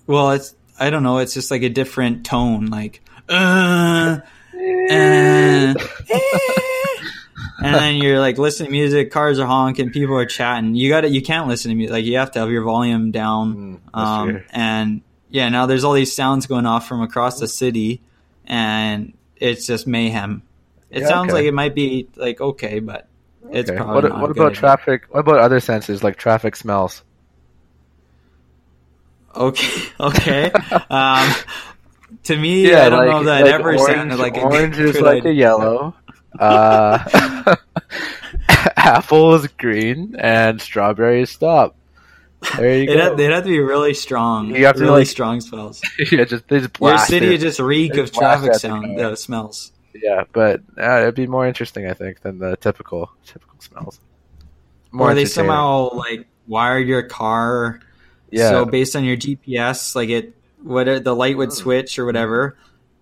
well, it's I don't know. It's just like a different tone, like uh, uh, and then you're like listening to music, cars are honking, people are chatting. You got to You can't listen to music. Like you have to have your volume down. Mm, Um, and yeah, now there's all these sounds going off from across the city, and it's just mayhem. It Yeah, sounds okay. like it might be like okay, but it's probably What, not what about traffic? What about other senses like traffic smells? Okay, okay. um, to me, I don't know that like ever orange, sounded like a orange is like idea. a yellow. Uh, apple is green, and strawberry is stop. There you It go. had, they'd have to be really strong. You have to, really like- strong smells. yeah, just they Your city it. just reek Just of traffic sound uh, smells. Yeah, but uh, it'd be more interesting, I think, than the typical typical smells. More or they somehow like wired your car yeah, So based on your GPS, like it, what the light would switch or whatever,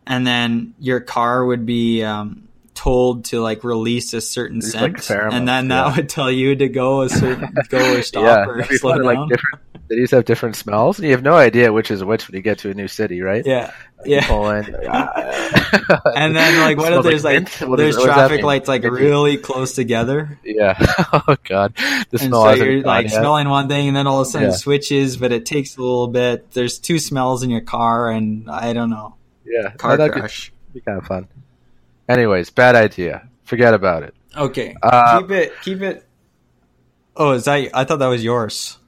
and then your car would be um, told to like release a certain These, scent, like, and then yeah. that would tell you to go a certain go or stop yeah. or slow down. like different cities have different smells, and you have no idea which is which when you get to a new city, right? yeah, yeah. in, uh, And then like what if there's like mint? What there's is- traffic lights like really close together, Yeah. oh god, the and so you're like yet. smelling one thing, and then all of a sudden Yeah. it switches, but it takes a little bit. There's two smells in your car, and I don't know, Yeah, car be- crash. be kind of fun. Anyways, bad idea. Forget about it. Okay, Uh, keep it, keep it. Oh, is that? I thought that was yours.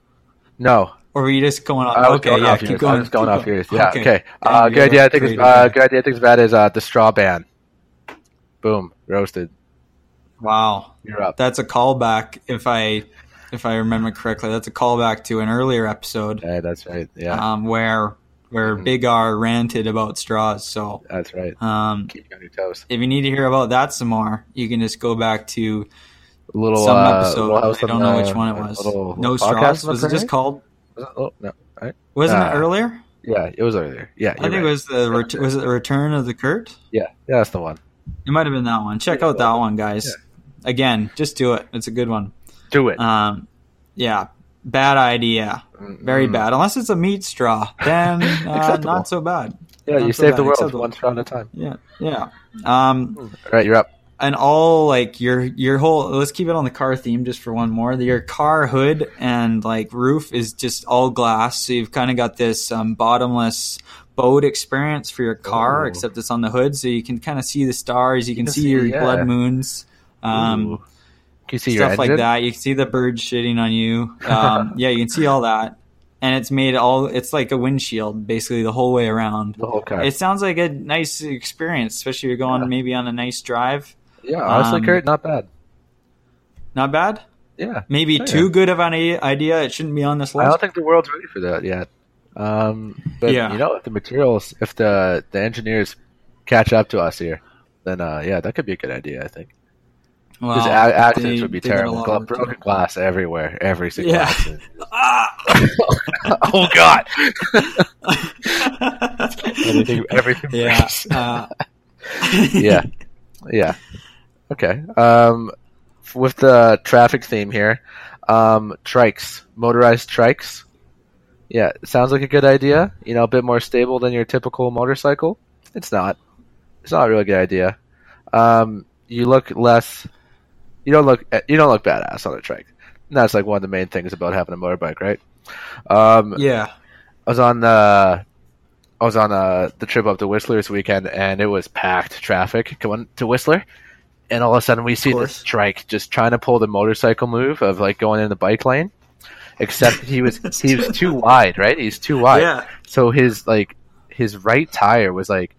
No, Or were you just going off? I was okay, going yeah, off keep yours. going. I was going off yours. Yeah. Okay. Damn, Uh, good idea. I think it's uh, good idea. I think it's bad is uh, the straw ban. Boom, roasted. Wow, You're up. that's a callback. If I, if I remember correctly, that's a callback to an earlier episode Yeah, that's right. Yeah, um, where where Mhm. Big R ranted about straws. So that's right. um, Keep you on your toes. if you need to hear about that some more, you can just go back to Little some uh, episode. Little I don't know which one it was. Little, no straws. Was it just called? Was it- Oh no. Right? Wasn't Uh, it earlier? Yeah, it was earlier. Yeah, I think it was the ret- was it the return of the Kurt? Yeah, yeah, that's the one. It might have been that one. Check out that one, guys. Again, just do it. It's a good one. Do it. Um, yeah, bad idea. Very Mm. bad. Unless it's a meat straw, then uh, not so bad. Yeah, not you so save bad. the world Acceptable. one straw at a time. Yeah, yeah. Um, All right, you're up. and all like your your whole let's keep it on the car theme just for one more your car hood and like roof is just all glass so you've kind of got this um, bottomless boat experience for your car Ooh. except it's on the hood so you can kind of see the stars you can, can see, see- your yeah. blood moons um, you see your stuff like that you can see the birds shitting on you um, yeah you can see all that and it's made all it's like a windshield basically the whole way around The whole car. it sounds like a nice experience especially if you're going Yeah. maybe on a nice drive yeah, honestly, um, Kurt, not bad. not bad Yeah. Maybe too good of an idea. It shouldn't be on this list. I don't think the world's ready for that yet. Um, but Yeah. you know, if the materials, if the the engineers catch up to us here, then uh, yeah, that could be a good idea. I think Because accidents would be they got a terrible. lot Gla- of work to broken glass everywhere, every single Yeah. accident. Ah! oh God! everything, everything. yeah. Uh, yeah, yeah. Okay. Um, with the traffic theme here, um, trikes, motorized trikes. Yeah, sounds like a good idea. You know, a bit more stable than your typical motorcycle. It's not. It's not a really good idea. Um, you look less. You don't look. You don't look badass on a trike. And that's like one of the main things about having a motorbike, right? Um, yeah. I was on the I was on uh, the trip up to Whistler this weekend, and it was packed traffic going to Whistler. And all of a sudden, we see this trike just trying to pull the motorcycle move of like going in the bike lane. Except he was he was too wide, right? He's too wide. Yeah. So his like his right tire was like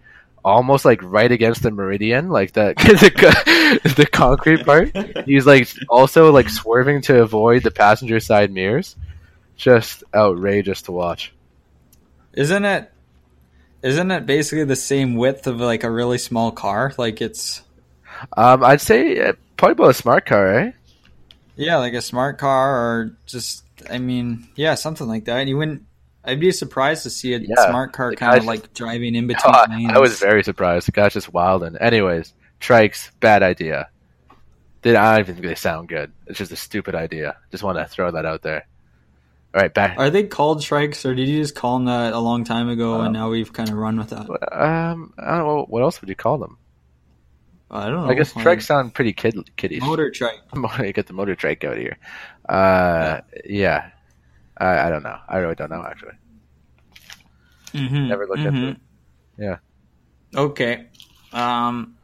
almost like right against the meridian, like the the, the concrete part. He's like also like swerving to avoid the passenger side mirrors. Just outrageous to watch. Isn't it? Isn't it basically the same width of like a really small car? Like it's Um, I'd say uh, probably about a smart car, eh? yeah, like a smart car or just I mean yeah, something like that. You wouldn't. I'd be surprised to see a Yeah, smart car kind of like driving in between I, lanes. I was very surprised. The guy's just wilding. Anyways, trikes, bad idea. They, I don't even think they sound good. It's just a stupid idea. Just want to throw that out there. All right, back. Are they called trikes, or did you just call them that a long time ago, Um, and now we've kind of run with that? Um, I don't know what else would you call them. I don't know. I guess like trikes sound pretty kid kiddish. motor trike. you get the motor trike out here. Uh, yeah. I, I don't know. I really don't know actually. Mm-hmm. Never looked into it. Yeah. Okay. Um,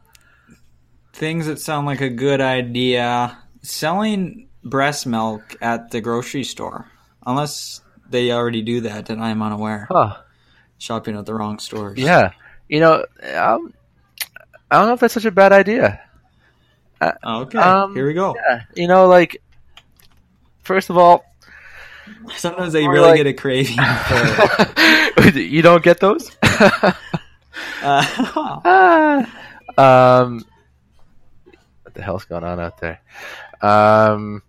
things that sound like a good idea: selling breast milk at the grocery store, unless they already do that, and I'm unaware. Huh. Shopping at the wrong stores. Yeah. You know, um, I don't know if that's such a bad idea. Okay. Um, here we go. Yeah. You know, like, first of all, Sometimes they Or really like- get a craving for. you don't get those. Uh, um, what the hell's going on out there? Um,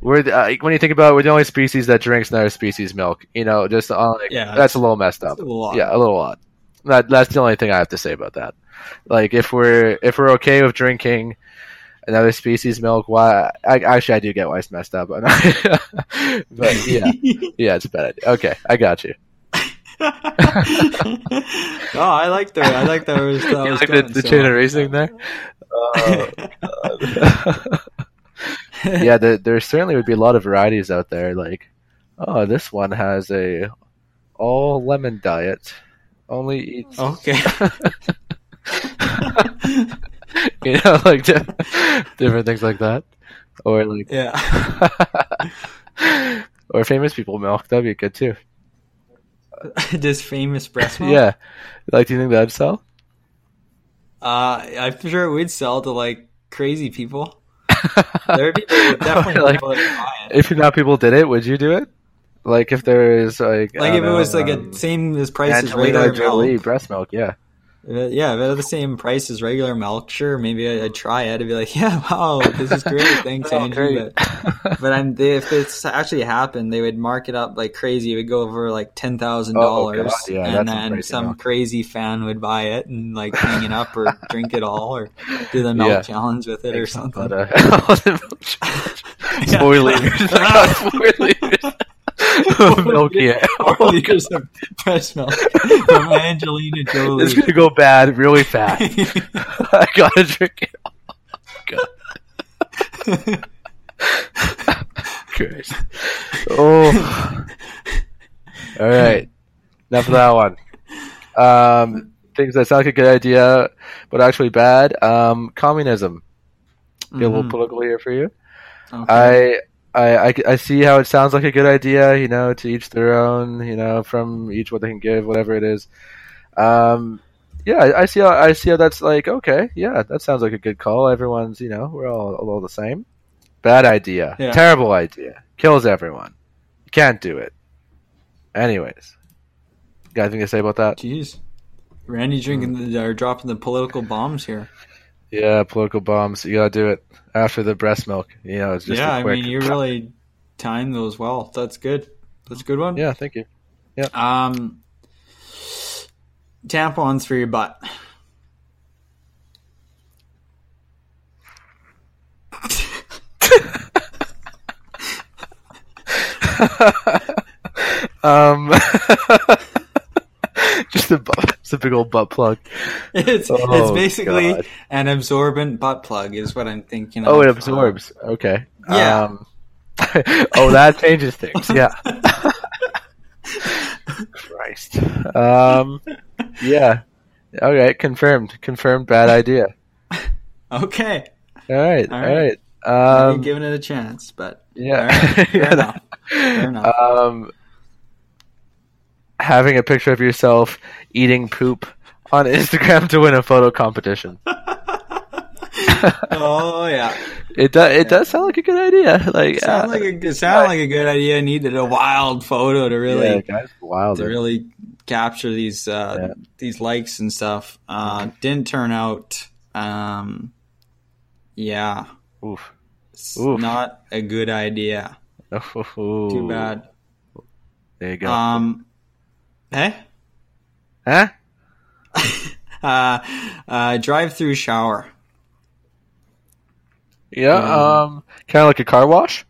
we're the, uh, when you think about it, we're the only species that drinks another species' milk. You know, just uh, like, Yeah, that's a little messed up. a little. Yeah, a little odd. That that's the only thing I have to say about that. Like, if we're if we're okay with drinking another species' milk, why? I, actually, I do get why it's messed up, but, but yeah, yeah, it's a bad idea. Okay, I got you. oh, I like the I like the, that was you like the, going, the so- chain of reasoning there? God. yeah, there, there certainly would be a lot of varieties out there. Like, oh, this one has a all lemon diet, only eats. Okay. you know, like di- different things like that, or like, yeah. or famous people milk. That'd be good too. Just famous breast milk. Yeah, like, do you think that'd sell? Uh, I'm sure it would sell to like crazy people. There'd be definitely Like, people that would buy it. If enough people did it, would you do it? Like if there is like Like if it was like um, a same as price as Angelina regular Jolie milk. breast milk, yeah. It- Yeah, if it had the same price as regular milk, sure, maybe I- I'd try it. I'd be like, yeah, wow, this is great. Thanks, Oh, Andrew. great. But, but I'm, they, if it's actually happened, they would mark it up like crazy. It would go over like ten thousand Oh, dollars, God, yeah, and then crazy some milk. crazy fan would buy it and like hang it up or drink it all or do the milk Yeah. challenge with it or something. Uh, four liters. I got liters. of milk, yeah. Four liters of breast milk from Angelina Jolie. It's gonna go bad really fast. I gotta drink it. god. Christ. Oh. All right. Enough of that one. Um, things that sound like a good idea, but actually bad. Um, communism. Get a little Mhm. political here for you. Okay. I, I, I, I see how it sounds like a good idea, you know, to each their own, you know, from each what they can give, whatever it is. Um, yeah, I, I see how I see how that's like okay, yeah, that sounds like a good call. Everyone's, you know, we're all all the same. Bad idea, Yeah. terrible idea, kills everyone. You can't do it. Anyways, got anything to say about that? Jeez. Randy drinking the, or dropping the political bombs here. Yeah, political bombs. You gotta do it after the breast milk. You know, it's just yeah, I mean, you really timed those well. That's good. That's a good one. yeah, thank you. Yeah. Um, tampons for your butt. um, just a just a big old butt plug. It's it's Oh, basically God. an absorbent butt plug, is what I'm thinking. Oh, it absorbs. Okay. Yeah. Um, oh, that changes things. Yeah. Christ. Um, yeah. Okay, confirmed. Confirmed. Bad idea. okay, All right. All All right. right. I'm Um, giving it a chance, but yeah. All right, fair Yeah. enough. Fair enough. Um, having a picture of yourself eating poop on Instagram to win a photo competition. oh yeah, It does. It does sound like a good idea. Like, sound uh, like a it sounded like a good idea. Needed a wild photo to really yeah, wild. to really capture these uh, Yeah. these likes and stuff. Uh, didn't turn out. Um, yeah, Oof. Oof. not a good idea. Too bad. There you go. Um, hey, huh? uh, uh, drive-through shower. Yeah. Um, Um, kind of like a car wash.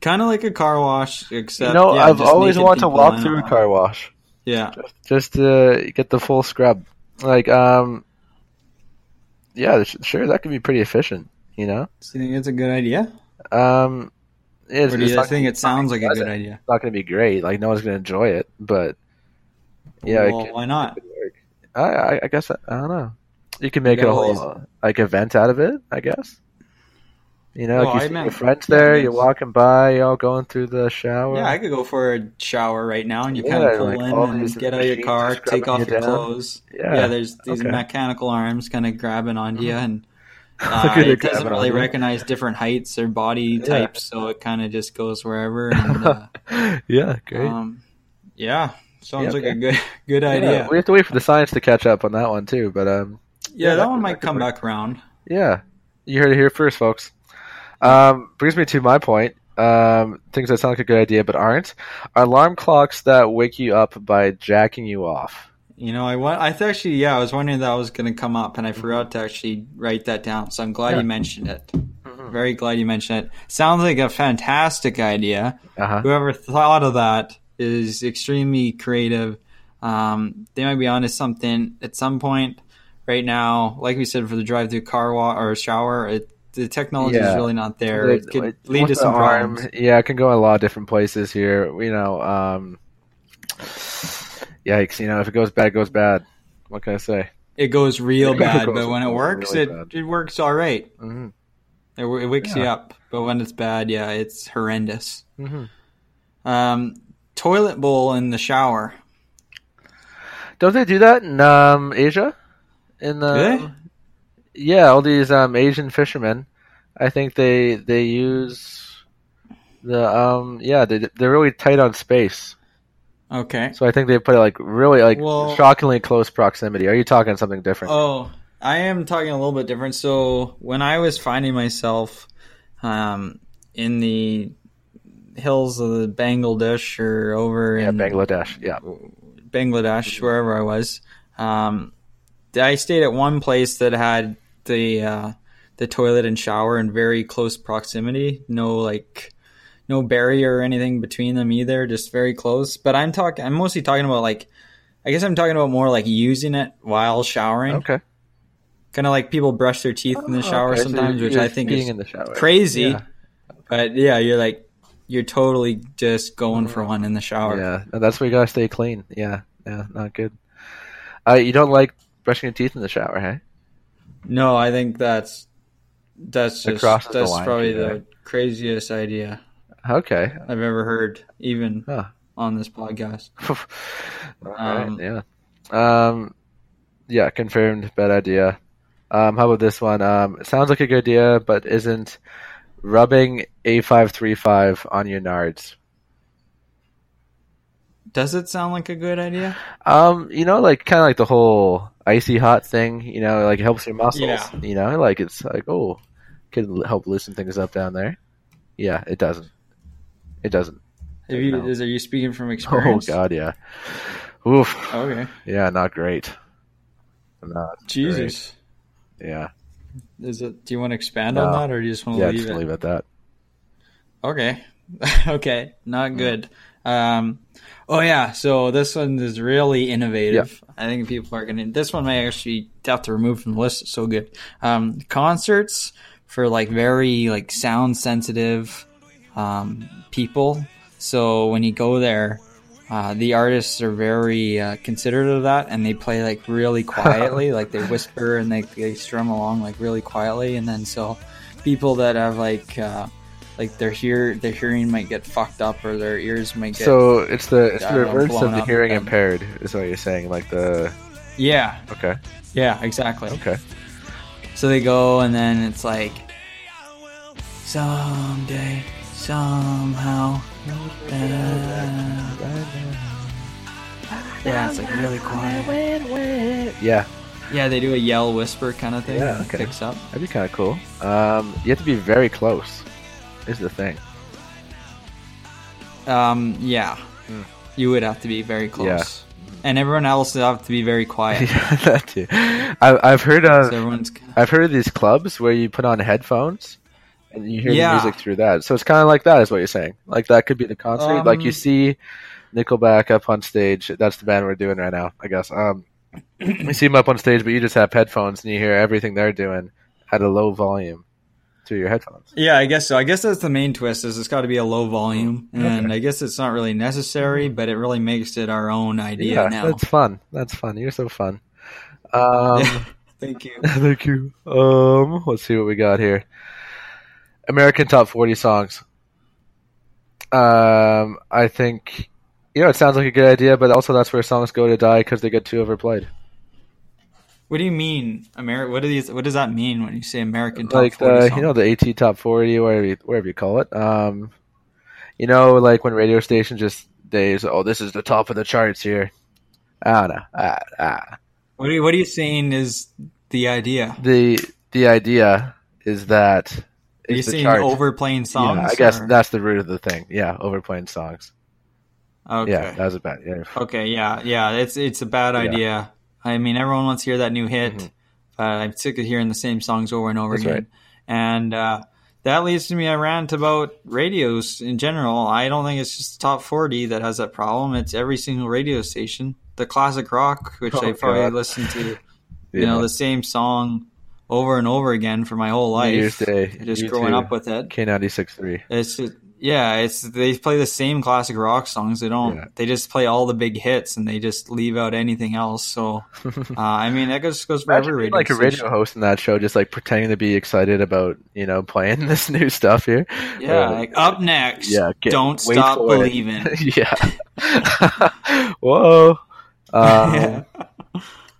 Kind of like a car wash, except you know, yeah, I've always wanted to walk through a car wash Yeah, just to get the full scrub. Like, um, yeah, sure, that could be pretty efficient. You know, so you think it's a good idea, um, it's, or do you think it sounds like a good idea? it's not going to be great. Like, no one's going to enjoy it, but yeah, well, could, why not? it could work. I, I, I guess I, I don't know. You can make it a whole uh, like event out of it. I guess. You know, Well, like you I see meant- your friends there, you're walking by, you all going through the shower. Yeah, I could go for a shower right now, and you Yeah, kind of pull like in and get out of your car, take off scrubbing your down. clothes. Yeah. Yeah, there's these Okay. mechanical arms kind of grabbing onto you, and uh, it doesn't really you. recognize different heights or body Yeah. types, so it kind of just goes wherever. And, uh, yeah, great. um, yeah, sounds Yeah, like a good good Yeah, idea. we have to wait for the science to catch up on that one too. But um, Yeah, yeah, that that one could- might that come work. back around. yeah, you heard it here first, folks. Um, brings me to my point. Um, things that sound like a good idea but aren't. Alarm clocks that wake you up by jacking you off. You know, I wa- I actually, yeah, I was wondering that was going to come up, and I Mm-hmm. forgot to actually write that down. So I'm glad Yeah. you mentioned it. Mhm. Very glad you mentioned it. Sounds like a fantastic idea. Uh huh. Whoever thought of that is extremely creative. Um, they might be onto something at some point. Right now, like we said, for the drive-through car wa- or shower, it, the technology Yeah. is really not there. It could With lead to some arm, problems. Yeah, it can go in a lot of different places here. You know, um, yikes! You know, if it goes bad, it goes bad. What can I say? It goes real It bad, goes but when it works, really it, bad. it works all right. hmm It, it wakes you up, but when it's bad, yeah, it's horrendous. hmm Um, toilet bowl in the shower. Don't they do that in um, Asia? In the Do yeah, all these um, Asian fishermen. I think they they use the um yeah they they're really tight on space. Okay. So I think they put it like really like Well- shockingly close proximity. Are you talking something different? Oh, I am talking a little bit different. So when I was finding myself um, in the hills of the Bangladesh or over yeah, in Bangladesh. Yeah. Bangladesh, wherever I was, um, I stayed at one place that had the uh, the toilet and shower in very close proximity. No like no barrier or anything between them either. Just very close. But I'm talking. I'm mostly talking about like. I guess I'm talking about more like using it while showering Okay. Kind of like people brush their teeth in the shower Oh, Okay, sometimes, you're- which I think is crazy. Yeah. But yeah, you're like you're totally just going for one in the shower. Yeah, and that's where you gotta stay clean. Yeah, yeah, not good. Uh, you don't like brushing your teeth in the shower, hey? No, I think that's that's just the that's line probably the craziest idea Okay. I've ever heard, even Huh. on this podcast. All right, Um, yeah. Um, yeah, confirmed. Bad idea. Um, how about this one? Um, it sounds like a good idea, but isn't rubbing A535 on your nards. Does it sound like a good idea? Um, you know, like kind of like the whole icy hot thing. You know, like it helps your muscles. Yeah. You know, like it's like oh, could help loosen things up down there. Yeah, it doesn't. It doesn't. Have you, No. is, are you speaking from experience? Oh god, yeah. Oof. Okay. Yeah, not great. Not Jesus. great. Yeah. Is it? Do you want to expand No. on that, or do you just want to Yeah, leave just it? leave it at that. Okay. okay. Not good. Um, oh yeah. So this one is really innovative. I think people are gonna. This one may actually have to remove from the list. It's so good. Um, concerts for like very like sound sensitive um, people. So when you go there, uh, the artists are very uh, considerate of that, and they play like really quietly, like they whisper and they they strum along like really quietly, and then so people that have like uh, like their hear their hearing might get fucked up or their ears might get So it's the it's the know, reverse of the hearing and- impaired, is what you're saying. Like the yeah okay, yeah exactly. okay. So they go, and then it's like, someday, somehow. Yeah, it's like really quiet. Yeah, Yeah, they do a yell whisper kind of thing. Yeah, okay. Picks up. that'd be kind of cool. Um, you have to be very close. Is the thing. Um, yeah, you would have to be very close. Yeah. And everyone else would have to be very quiet. yeah, that too. I, I've heard so everyone's. I've heard of these clubs where you put on headphones and you hear Yeah. the music through that. So it's kind of like that, is what you're saying. Like that could be the concert. like you Um, see Nickelback up on stage. That's the band we're doing right now, I guess. Um, you see them up on stage, but you just have headphones and you hear everything they're doing at a low volume through your headphones. Yeah, I guess so. I guess that's the main twist. Is it's got to be a low volume, Mm-hmm. and I guess it's not really necessary, but it really makes it our own idea Yeah, now. that's fun. That's fun. You're so fun. Um, Thank you. Thank you. Um, let's see what we got here. American top forty songs. Um, I think you know it sounds like a good idea, but also that's where songs go to die because they get too overplayed. What do you mean, Ameri- What do these? What does that mean when you say American top like 40 the you know the AT top forty, whatever you, whatever you call it. Um, you know, like when radio stations just they say, oh this is the top of the charts here. I don't know. Ah, ah. What are you, What are you saying is the idea? The the idea is that Are you it's the saying overplaying songs? Yeah, I guess or- that's the root of the thing. Yeah, overplaying songs. okay. Yeah, that was a bad. Yeah. Okay, yeah, yeah, it's it's a bad Yeah. idea. I mean, everyone wants to hear that new hit, Mhm. but I'm sick of hearing the same songs over and over That's again. right. And uh, that leads to me a rant about radios in general. I don't think it's just the top 40 that has that problem. It's every single radio station. The classic rock, which Oh, I probably God. listened to, you Yeah. know, the same song over and over again for my whole New Year's life. Day, Just you growing too. up with it. K ninety six three. It's just, yeah, it's they play the same classic rock songs. They don't. Yeah. They just play all the big hits and they just leave out anything else. So, uh, I mean, that just goes for Imagine every radio like a station. radio host in that show, just like pretending to be excited about you know playing this new stuff here. Yeah, Uh, like up next. yeah, get- don't stop believing. yeah. Whoa. Um, yeah,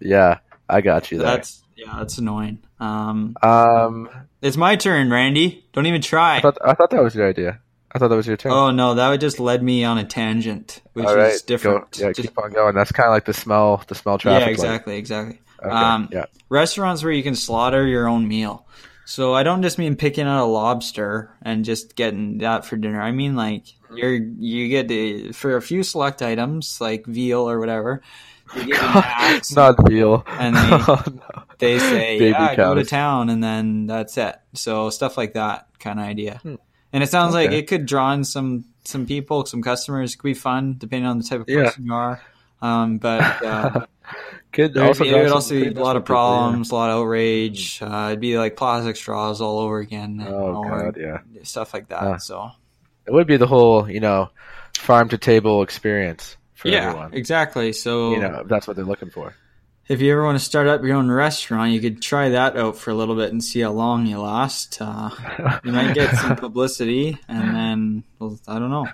yeah, I got you there. that's yeah, that's annoying. Um, Um, it's my turn, Randy. Don't even try. I thought I thought that was your idea. I thought that was your turn. Oh no, that would just led me on a tangent, which right, is different. Go, yeah, Just- keep on going. That's kind of like the smell, the smell traffic. yeah, light. exactly, exactly. Okay, Um, yeah. restaurants where you can slaughter your own meal. So I don't just mean picking out a lobster and just getting that for dinner. I mean like you're you get to, for a few select items like veal or whatever. You get an axe, Not real. And they- oh, no. they say Baby yeah, go to town and then that's it. So stuff like that kind of idea. And it sounds like Hmm. It could draw in some some people, some customers. It could be fun depending on the type of Yeah. person you are. Um, but uh, Could also be, drive there would also be a lot of people, yeah. problems, a lot of outrage. Uh, it'd be like plastic straws all over again. Oh god, yeah. stuff like that. So It would be the whole, you know, farm to table experience for yeah, everyone. exactly. So You know, that's what they're looking for. if you ever want to start up your own restaurant, you could try that out for a little bit and see how long you last. Uh, you might get some publicity, and then well, I don't know.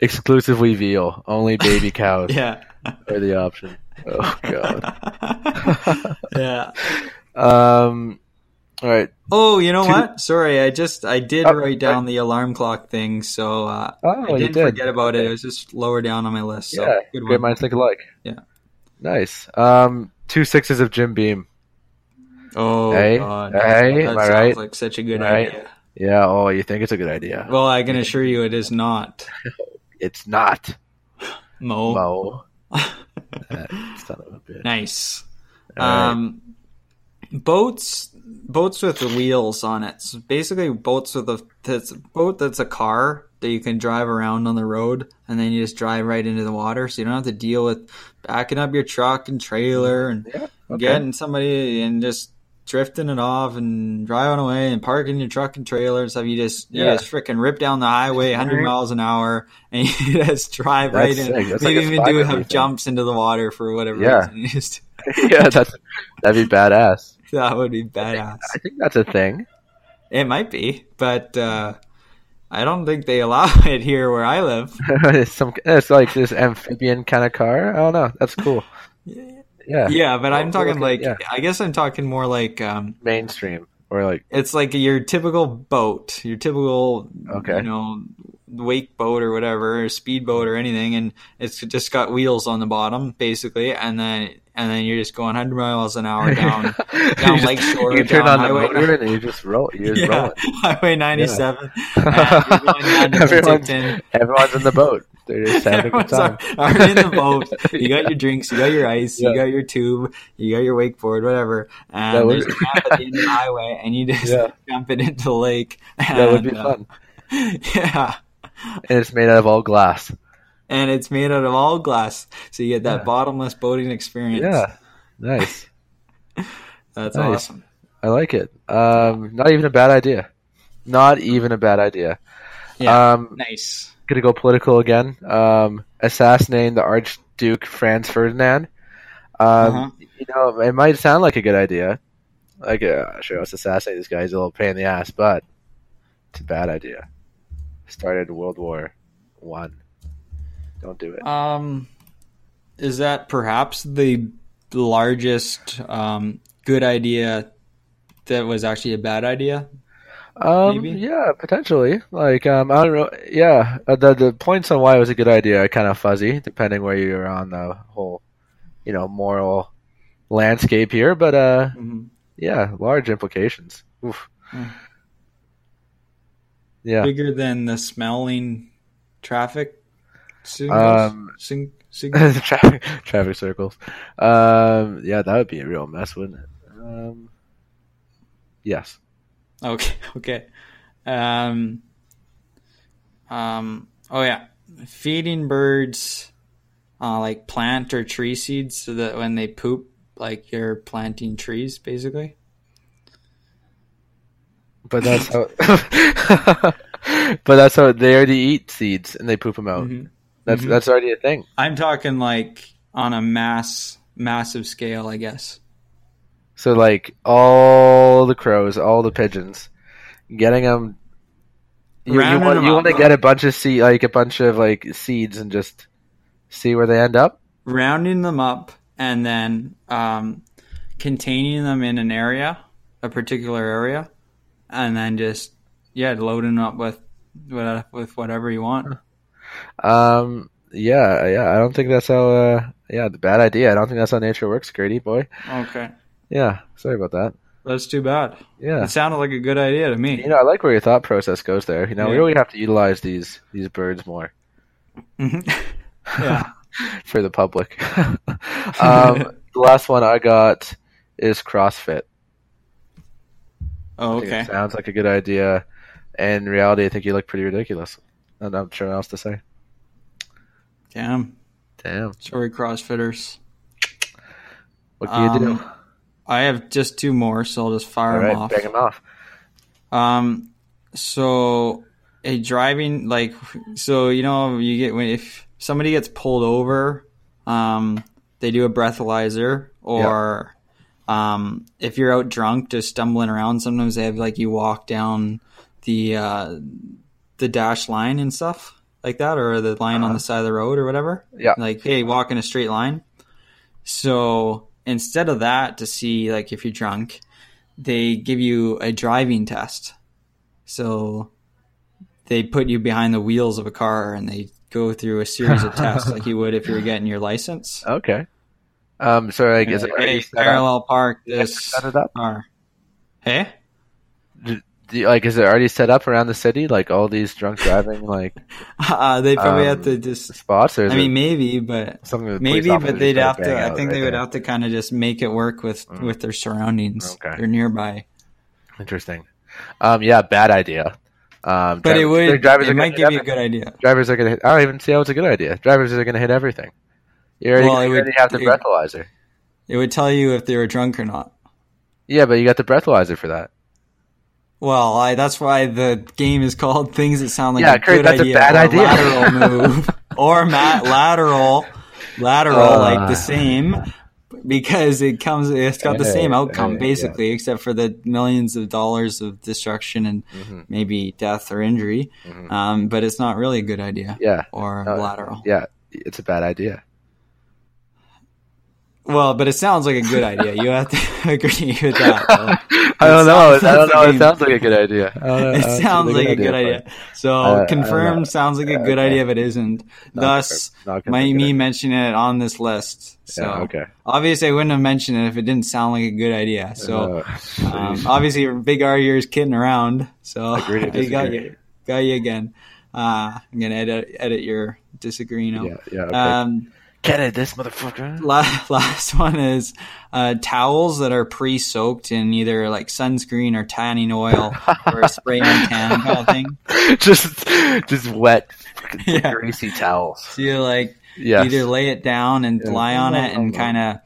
Exclusively veal. Only baby cows Yeah, are the option. Oh god. yeah. um all right. Oh, you know Two- what? Sorry, I just I did Oh, write down the alarm clock thing, so uh, Oh, I didn't did. forget about it. It was just lower down on my list. So yeah, good great minds think alike. Yeah. Nice. Um, two sixes of Jim Beam. Oh Hey, God, hey, that sounds right? like such a good Right? idea. Yeah. Oh, you think it's a good idea? Well, I can assure you, it is not. It's not. Mo. Mo. That son of a bitch. nice. Right. Um, boats, boats with wheels on it. So basically, boats with a that's a boat that's a car that you can drive around on the road, and then you just drive right into the water, so you don't have to deal with backing up your truck and trailer and Yeah, okay. getting somebody and just drifting it off and driving away and parking your truck and trailer and stuff. You just you Yeah. just freaking rip down the highway 100 Mhm. miles an hour and you just drive right That's in. sick. That's Maybe like even do have thing. jumps into the water for whatever Yeah. reason. Yeah, that's that'd be badass. that would be badass. I think that's a thing. It might be, but uh, I don't think they allow it here where I live. it's some. It's like this amphibian kind of car. I don't know. That's cool. Yeah. Yeah, but I'm talking okay, like yeah. I guess I'm talking more like um, Mainstream or like it's like your typical boat, your typical Okay. you know wake boat or whatever, or speedboat or anything, and it's just got wheels on the bottom basically, and then and then you're just going 100 miles an hour down down just- Lakeshore, You turn on the Highway- motor and you just roll. You just yeah, roll it. Highway 97. and you're going down to Everyone's, everyone's in the boat. They're just having a time. al- already in the boat. You got your drinks, you got your ice, Yeah. you got your tube, you got your wakeboard, whatever. That And would- there's a ramp at the end of the highway, and you just Yeah. jump it into the lake. That would be and, uh, fun. Yeah. And it's made out of all glass. And it's made out of all glass, so you get that Yeah. bottomless boating experience. Yeah. Nice. That's Nice. awesome. I like it. Um, not even a bad idea. Not even a bad idea. Yeah. Um, Nice. gonna go political again. Um, assassinating the Archduke Franz Ferdinand. Um, Uh-huh. You know, it might sound like a good idea. Like, uh, sure, let's assassinate this guy. He's a little pain in the ass, but it's a bad idea. Started World War One. Don't do it. Um, is that perhaps the largest um, good idea that was actually a bad idea? Um, maybe? yeah, potentially. Like, um, I don't know. Yeah, uh, the the points on why it was a good idea are kind of fuzzy, depending where you're on the whole, you know, moral landscape here. But uh, Mhm. yeah, large implications. Oof. Mm. Yeah. Bigger than the smelling traffic signals? Um, Sing- signals? traffic, traffic circles. Um, yeah, that would be a real mess, wouldn't it? Um, yes. Okay, okay. Um, um, oh yeah, feeding birds uh, like plant or tree seeds so that when they poop, like you're planting trees, basically. But that's how. but that's how they already eat seeds and they poop them out. Mhm. That's Mhm. that's already a thing. I'm talking like on a mass, massive scale, I guess. So like all the crows, all the pigeons, getting them. You, you want them you up. want to get a bunch of seed, like a bunch of like seeds, and just see where they end up. rounding them up and then um, containing them in an area, a particular area, and then just yeah, loading up with with, with whatever you want. Um, yeah, yeah. I don't think that's how. Uh, yeah, the bad idea. I don't think that's how nature works, Grady boy. Okay, Yeah, sorry about that. that's too bad. Yeah, It sounded like a good idea to me. you know, I like where your thought process goes there. You know, we really have to utilize these these birds more yeah. for the public. um, the last one I got is CrossFit. Oh, okay. it sounds like a good idea. In reality, I think you look pretty ridiculous. I'm not sure what else to say. Damn. Damn. Sorry, CrossFitters. What can you do? Um, I have just two more, so I'll just fire All them right, off. bang them off. Um, so a driving like so you know you get when if somebody gets pulled over, um, they do a breathalyzer or. Um, if you're out drunk, just stumbling around, sometimes they have like you walk down the uh, the dash line and stuff like that, or the line on the side of the road or whatever. Yeah. like hey, walk in a straight line. So instead of that, to see like if you're drunk, they give you a driving test. So they put you behind the wheels of a car and they go through a series of tests like you would if you were getting your license. Okay. Um. So like, is it already hey, set up? parallel park this Set it up. car. Hey, Do you- like, is it already set up around the city? Like all these drunk driving like uh, they probably have Um, to just. spots, or I mean, maybe, but something maybe, but they'd have to. I think right they would there? have to kind of just make it work with Mm. with their surroundings. Okay. They're nearby. Interesting. Um. Yeah. Bad idea. Um. But it would. drivers it might give you a good idea. Drivers are gonna. Hit, I don't even see how it's a good idea. Drivers are gonna hit everything. You already, Well, you would- already have the it- breathalyzer. It would tell you if they were drunk or not. Yeah, but you got the breathalyzer for that. Well, I, that's why the game is called things that sound like Yeah, a Kurt, good that's a idea bad or idea. lateral move or mat lateral lateral Uh. like the same because it comes it's got the same outcome basically except for the millions of dollars of destruction and Mhm. maybe death or injury Mhm. um, but it's not really a good idea Yeah. or No, lateral Yeah, it's a bad idea. Well but it sounds like a good idea you have to agree with that. I don't know. I don't know. It sounds like a good idea. It Uh, sounds like a good idea. So Uh, confirmed sounds like a Uh, good okay. idea, but isn't. Not Thus. Not my me mentioning it on this list. So Yeah, okay. obviously, I wouldn't have mentioned it if it didn't sound like a good idea. So Uh, um, obviously, big R is kidding around. So I got you, got you again. Uh, I'm gonna edit edit your disagree now. yeah, yeah. Okay. Um, Get it, this motherfucker. La- last one is uh, towels that are pre-soaked in either like sunscreen or tanning oil or a spray on tan kind of thing. just, just wet, Yeah. greasy towels. So you like Yes. either lay it down and Yeah. lie on it and kind of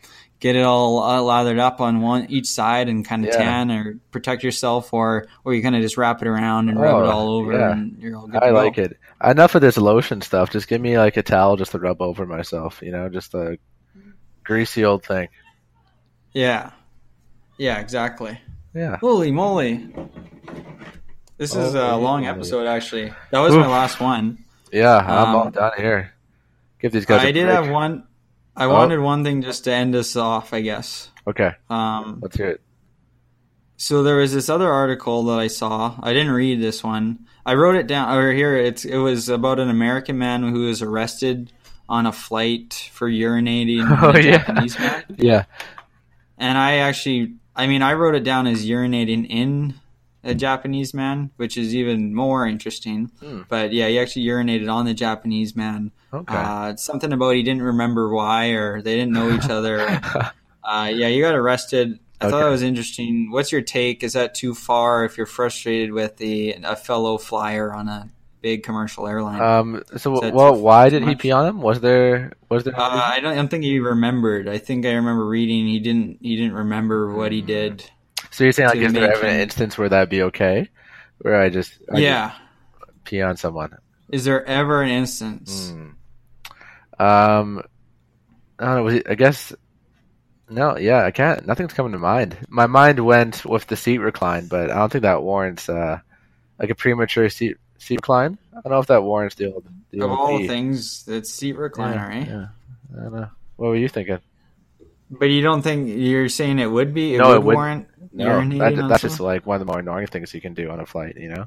get it all uh, lathered up on one each side and kind of Yeah. tan or protect yourself, or or you kind of just wrap it around and rub it Oh, all over yeah. and you're all good. I like go. it. Enough of this lotion stuff. Just give me like a towel just to rub over myself. You know, just a greasy old thing. Yeah, yeah, exactly. Yeah. Holy moly! This is a long moly. episode, actually. That was my last one. Yeah, I'm Um, all done here. Give these guys. a I did break. have one. I Oh. wanted one thing just to end us off, I guess. Okay, Um, let's hear it. So there was this other article that I saw. I didn't read this one. I wrote it down. Or here, it's it was about an American man who was arrested on a flight for urinating on Oh, a yeah. Japanese man. Yeah. And I actually, I mean, I wrote it down as urinating in a Japanese man, which is even more interesting. Hmm. But yeah, he actually urinated on the Japanese man. Okay. Uh, something about he didn't remember why, or they didn't know each other. Uh, yeah, you got arrested. I thought Okay. that was interesting. What's your take? Is that too far if you're frustrated with the a fellow flyer on a big commercial airline? Uh, um. So, well, why did he pee on him? Was there? Was there? I don't. I don't think he remembered. I think I remember reading he didn't. He didn't remember what he did. so you're saying like, is there ever an instance where that'd be okay? Where I just I yeah. just pee on someone. Is there ever an instance? Hmm. Um, I don't know. It, I guess no. Yeah, I can't. Nothing's coming to mind. My mind went with the seat recline, but I don't think that warrants uh like a premature seat seat recline. I don't know if that warrants the old the Of old all things, it's seat recliner, yeah, eh? yeah. I don't know. What were you thinking? But you don't think you're saying it would be? It No, would it wouldn't. warrant No, that, that's just like one of the more annoying things you can do on a flight. You know?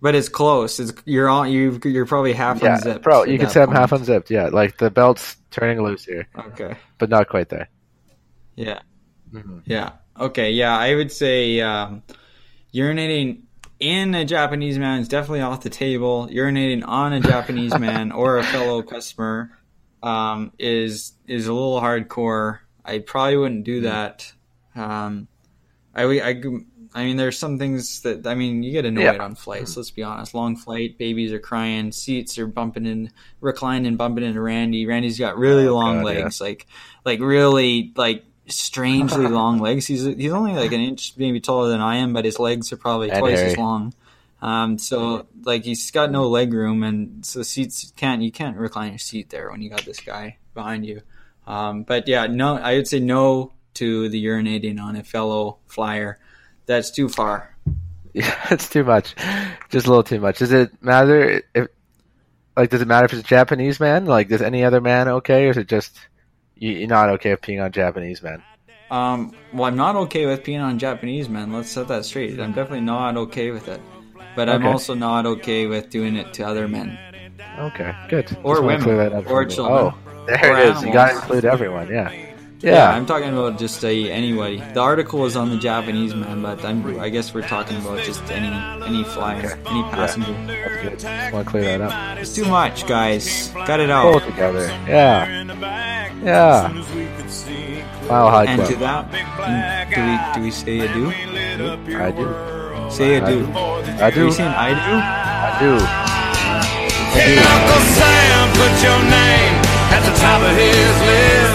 But it's close. It's you're on. You you're probably half yeah, unzipped. bro. You could that say I'm half unzipped. Yeah, like the belt's turning loose here, Okay. but not quite there. Yeah. Mhm. Yeah. Okay. Yeah, I would say um, urinating in a Japanese man is definitely off the table. Urinating on a Japanese man or a fellow customer um, is is a little hardcore. I probably wouldn't do that. Um, I, I, I mean, there's some things that I mean, you get annoyed Yeah. on flights. Let's be honest. Long flight, babies are crying, seats are bumping in, reclining, bumping into Randy. Randy's got really long Oh, God, yeah. legs, like like really like strangely long legs. He's he's only like an inch maybe taller than I am, but his legs are probably And twice hairy. as long. Um, so like he's got no leg room, and so seats can't you can't recline your seat there when you got this guy behind you. Um, but yeah, no, I would say no to the urinating on a fellow flyer. That's too far. Yeah, it's too much. Just a little too much. Does it matter if, like, does it matter if it's a Japanese man? Like, does any other man okay, or is it just you're not okay with peeing on Japanese men? Um, well, I'm not okay with peeing on Japanese men. Let's set that straight. I'm definitely not okay with it. But I'm Okay. also not okay with doing it to other men. Okay, good. Or Just women. clear that up Or children. Oh, there Or it is. You got to include everyone. Yeah. Yeah, Yeah. I'm talking about just a anybody. The article is on the Japanese man, but I'm, I guess we're talking about just any any flyer, any passenger. That's good. Want to clear that up. It's too much, guys. Cut it Pull out. it together. Yeah. Yeah. Mile High And to that, mm, do we do we say adieu? I do. Say adieu. I Are do. you saying I do? I do. Hey, Uncle Sam, put your name at the top of his list.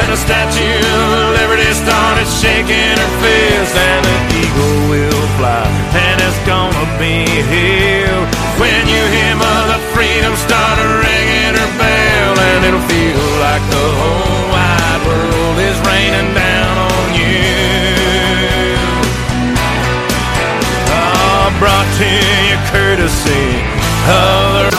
And the Statue of Liberty started shaking her fist. And the eagle will fly, and it's gonna be here. When you hear Mother Freedom start ringing her bell, and it'll feel like the whole wide world is raining down on you. Oh, brought to you courtesy of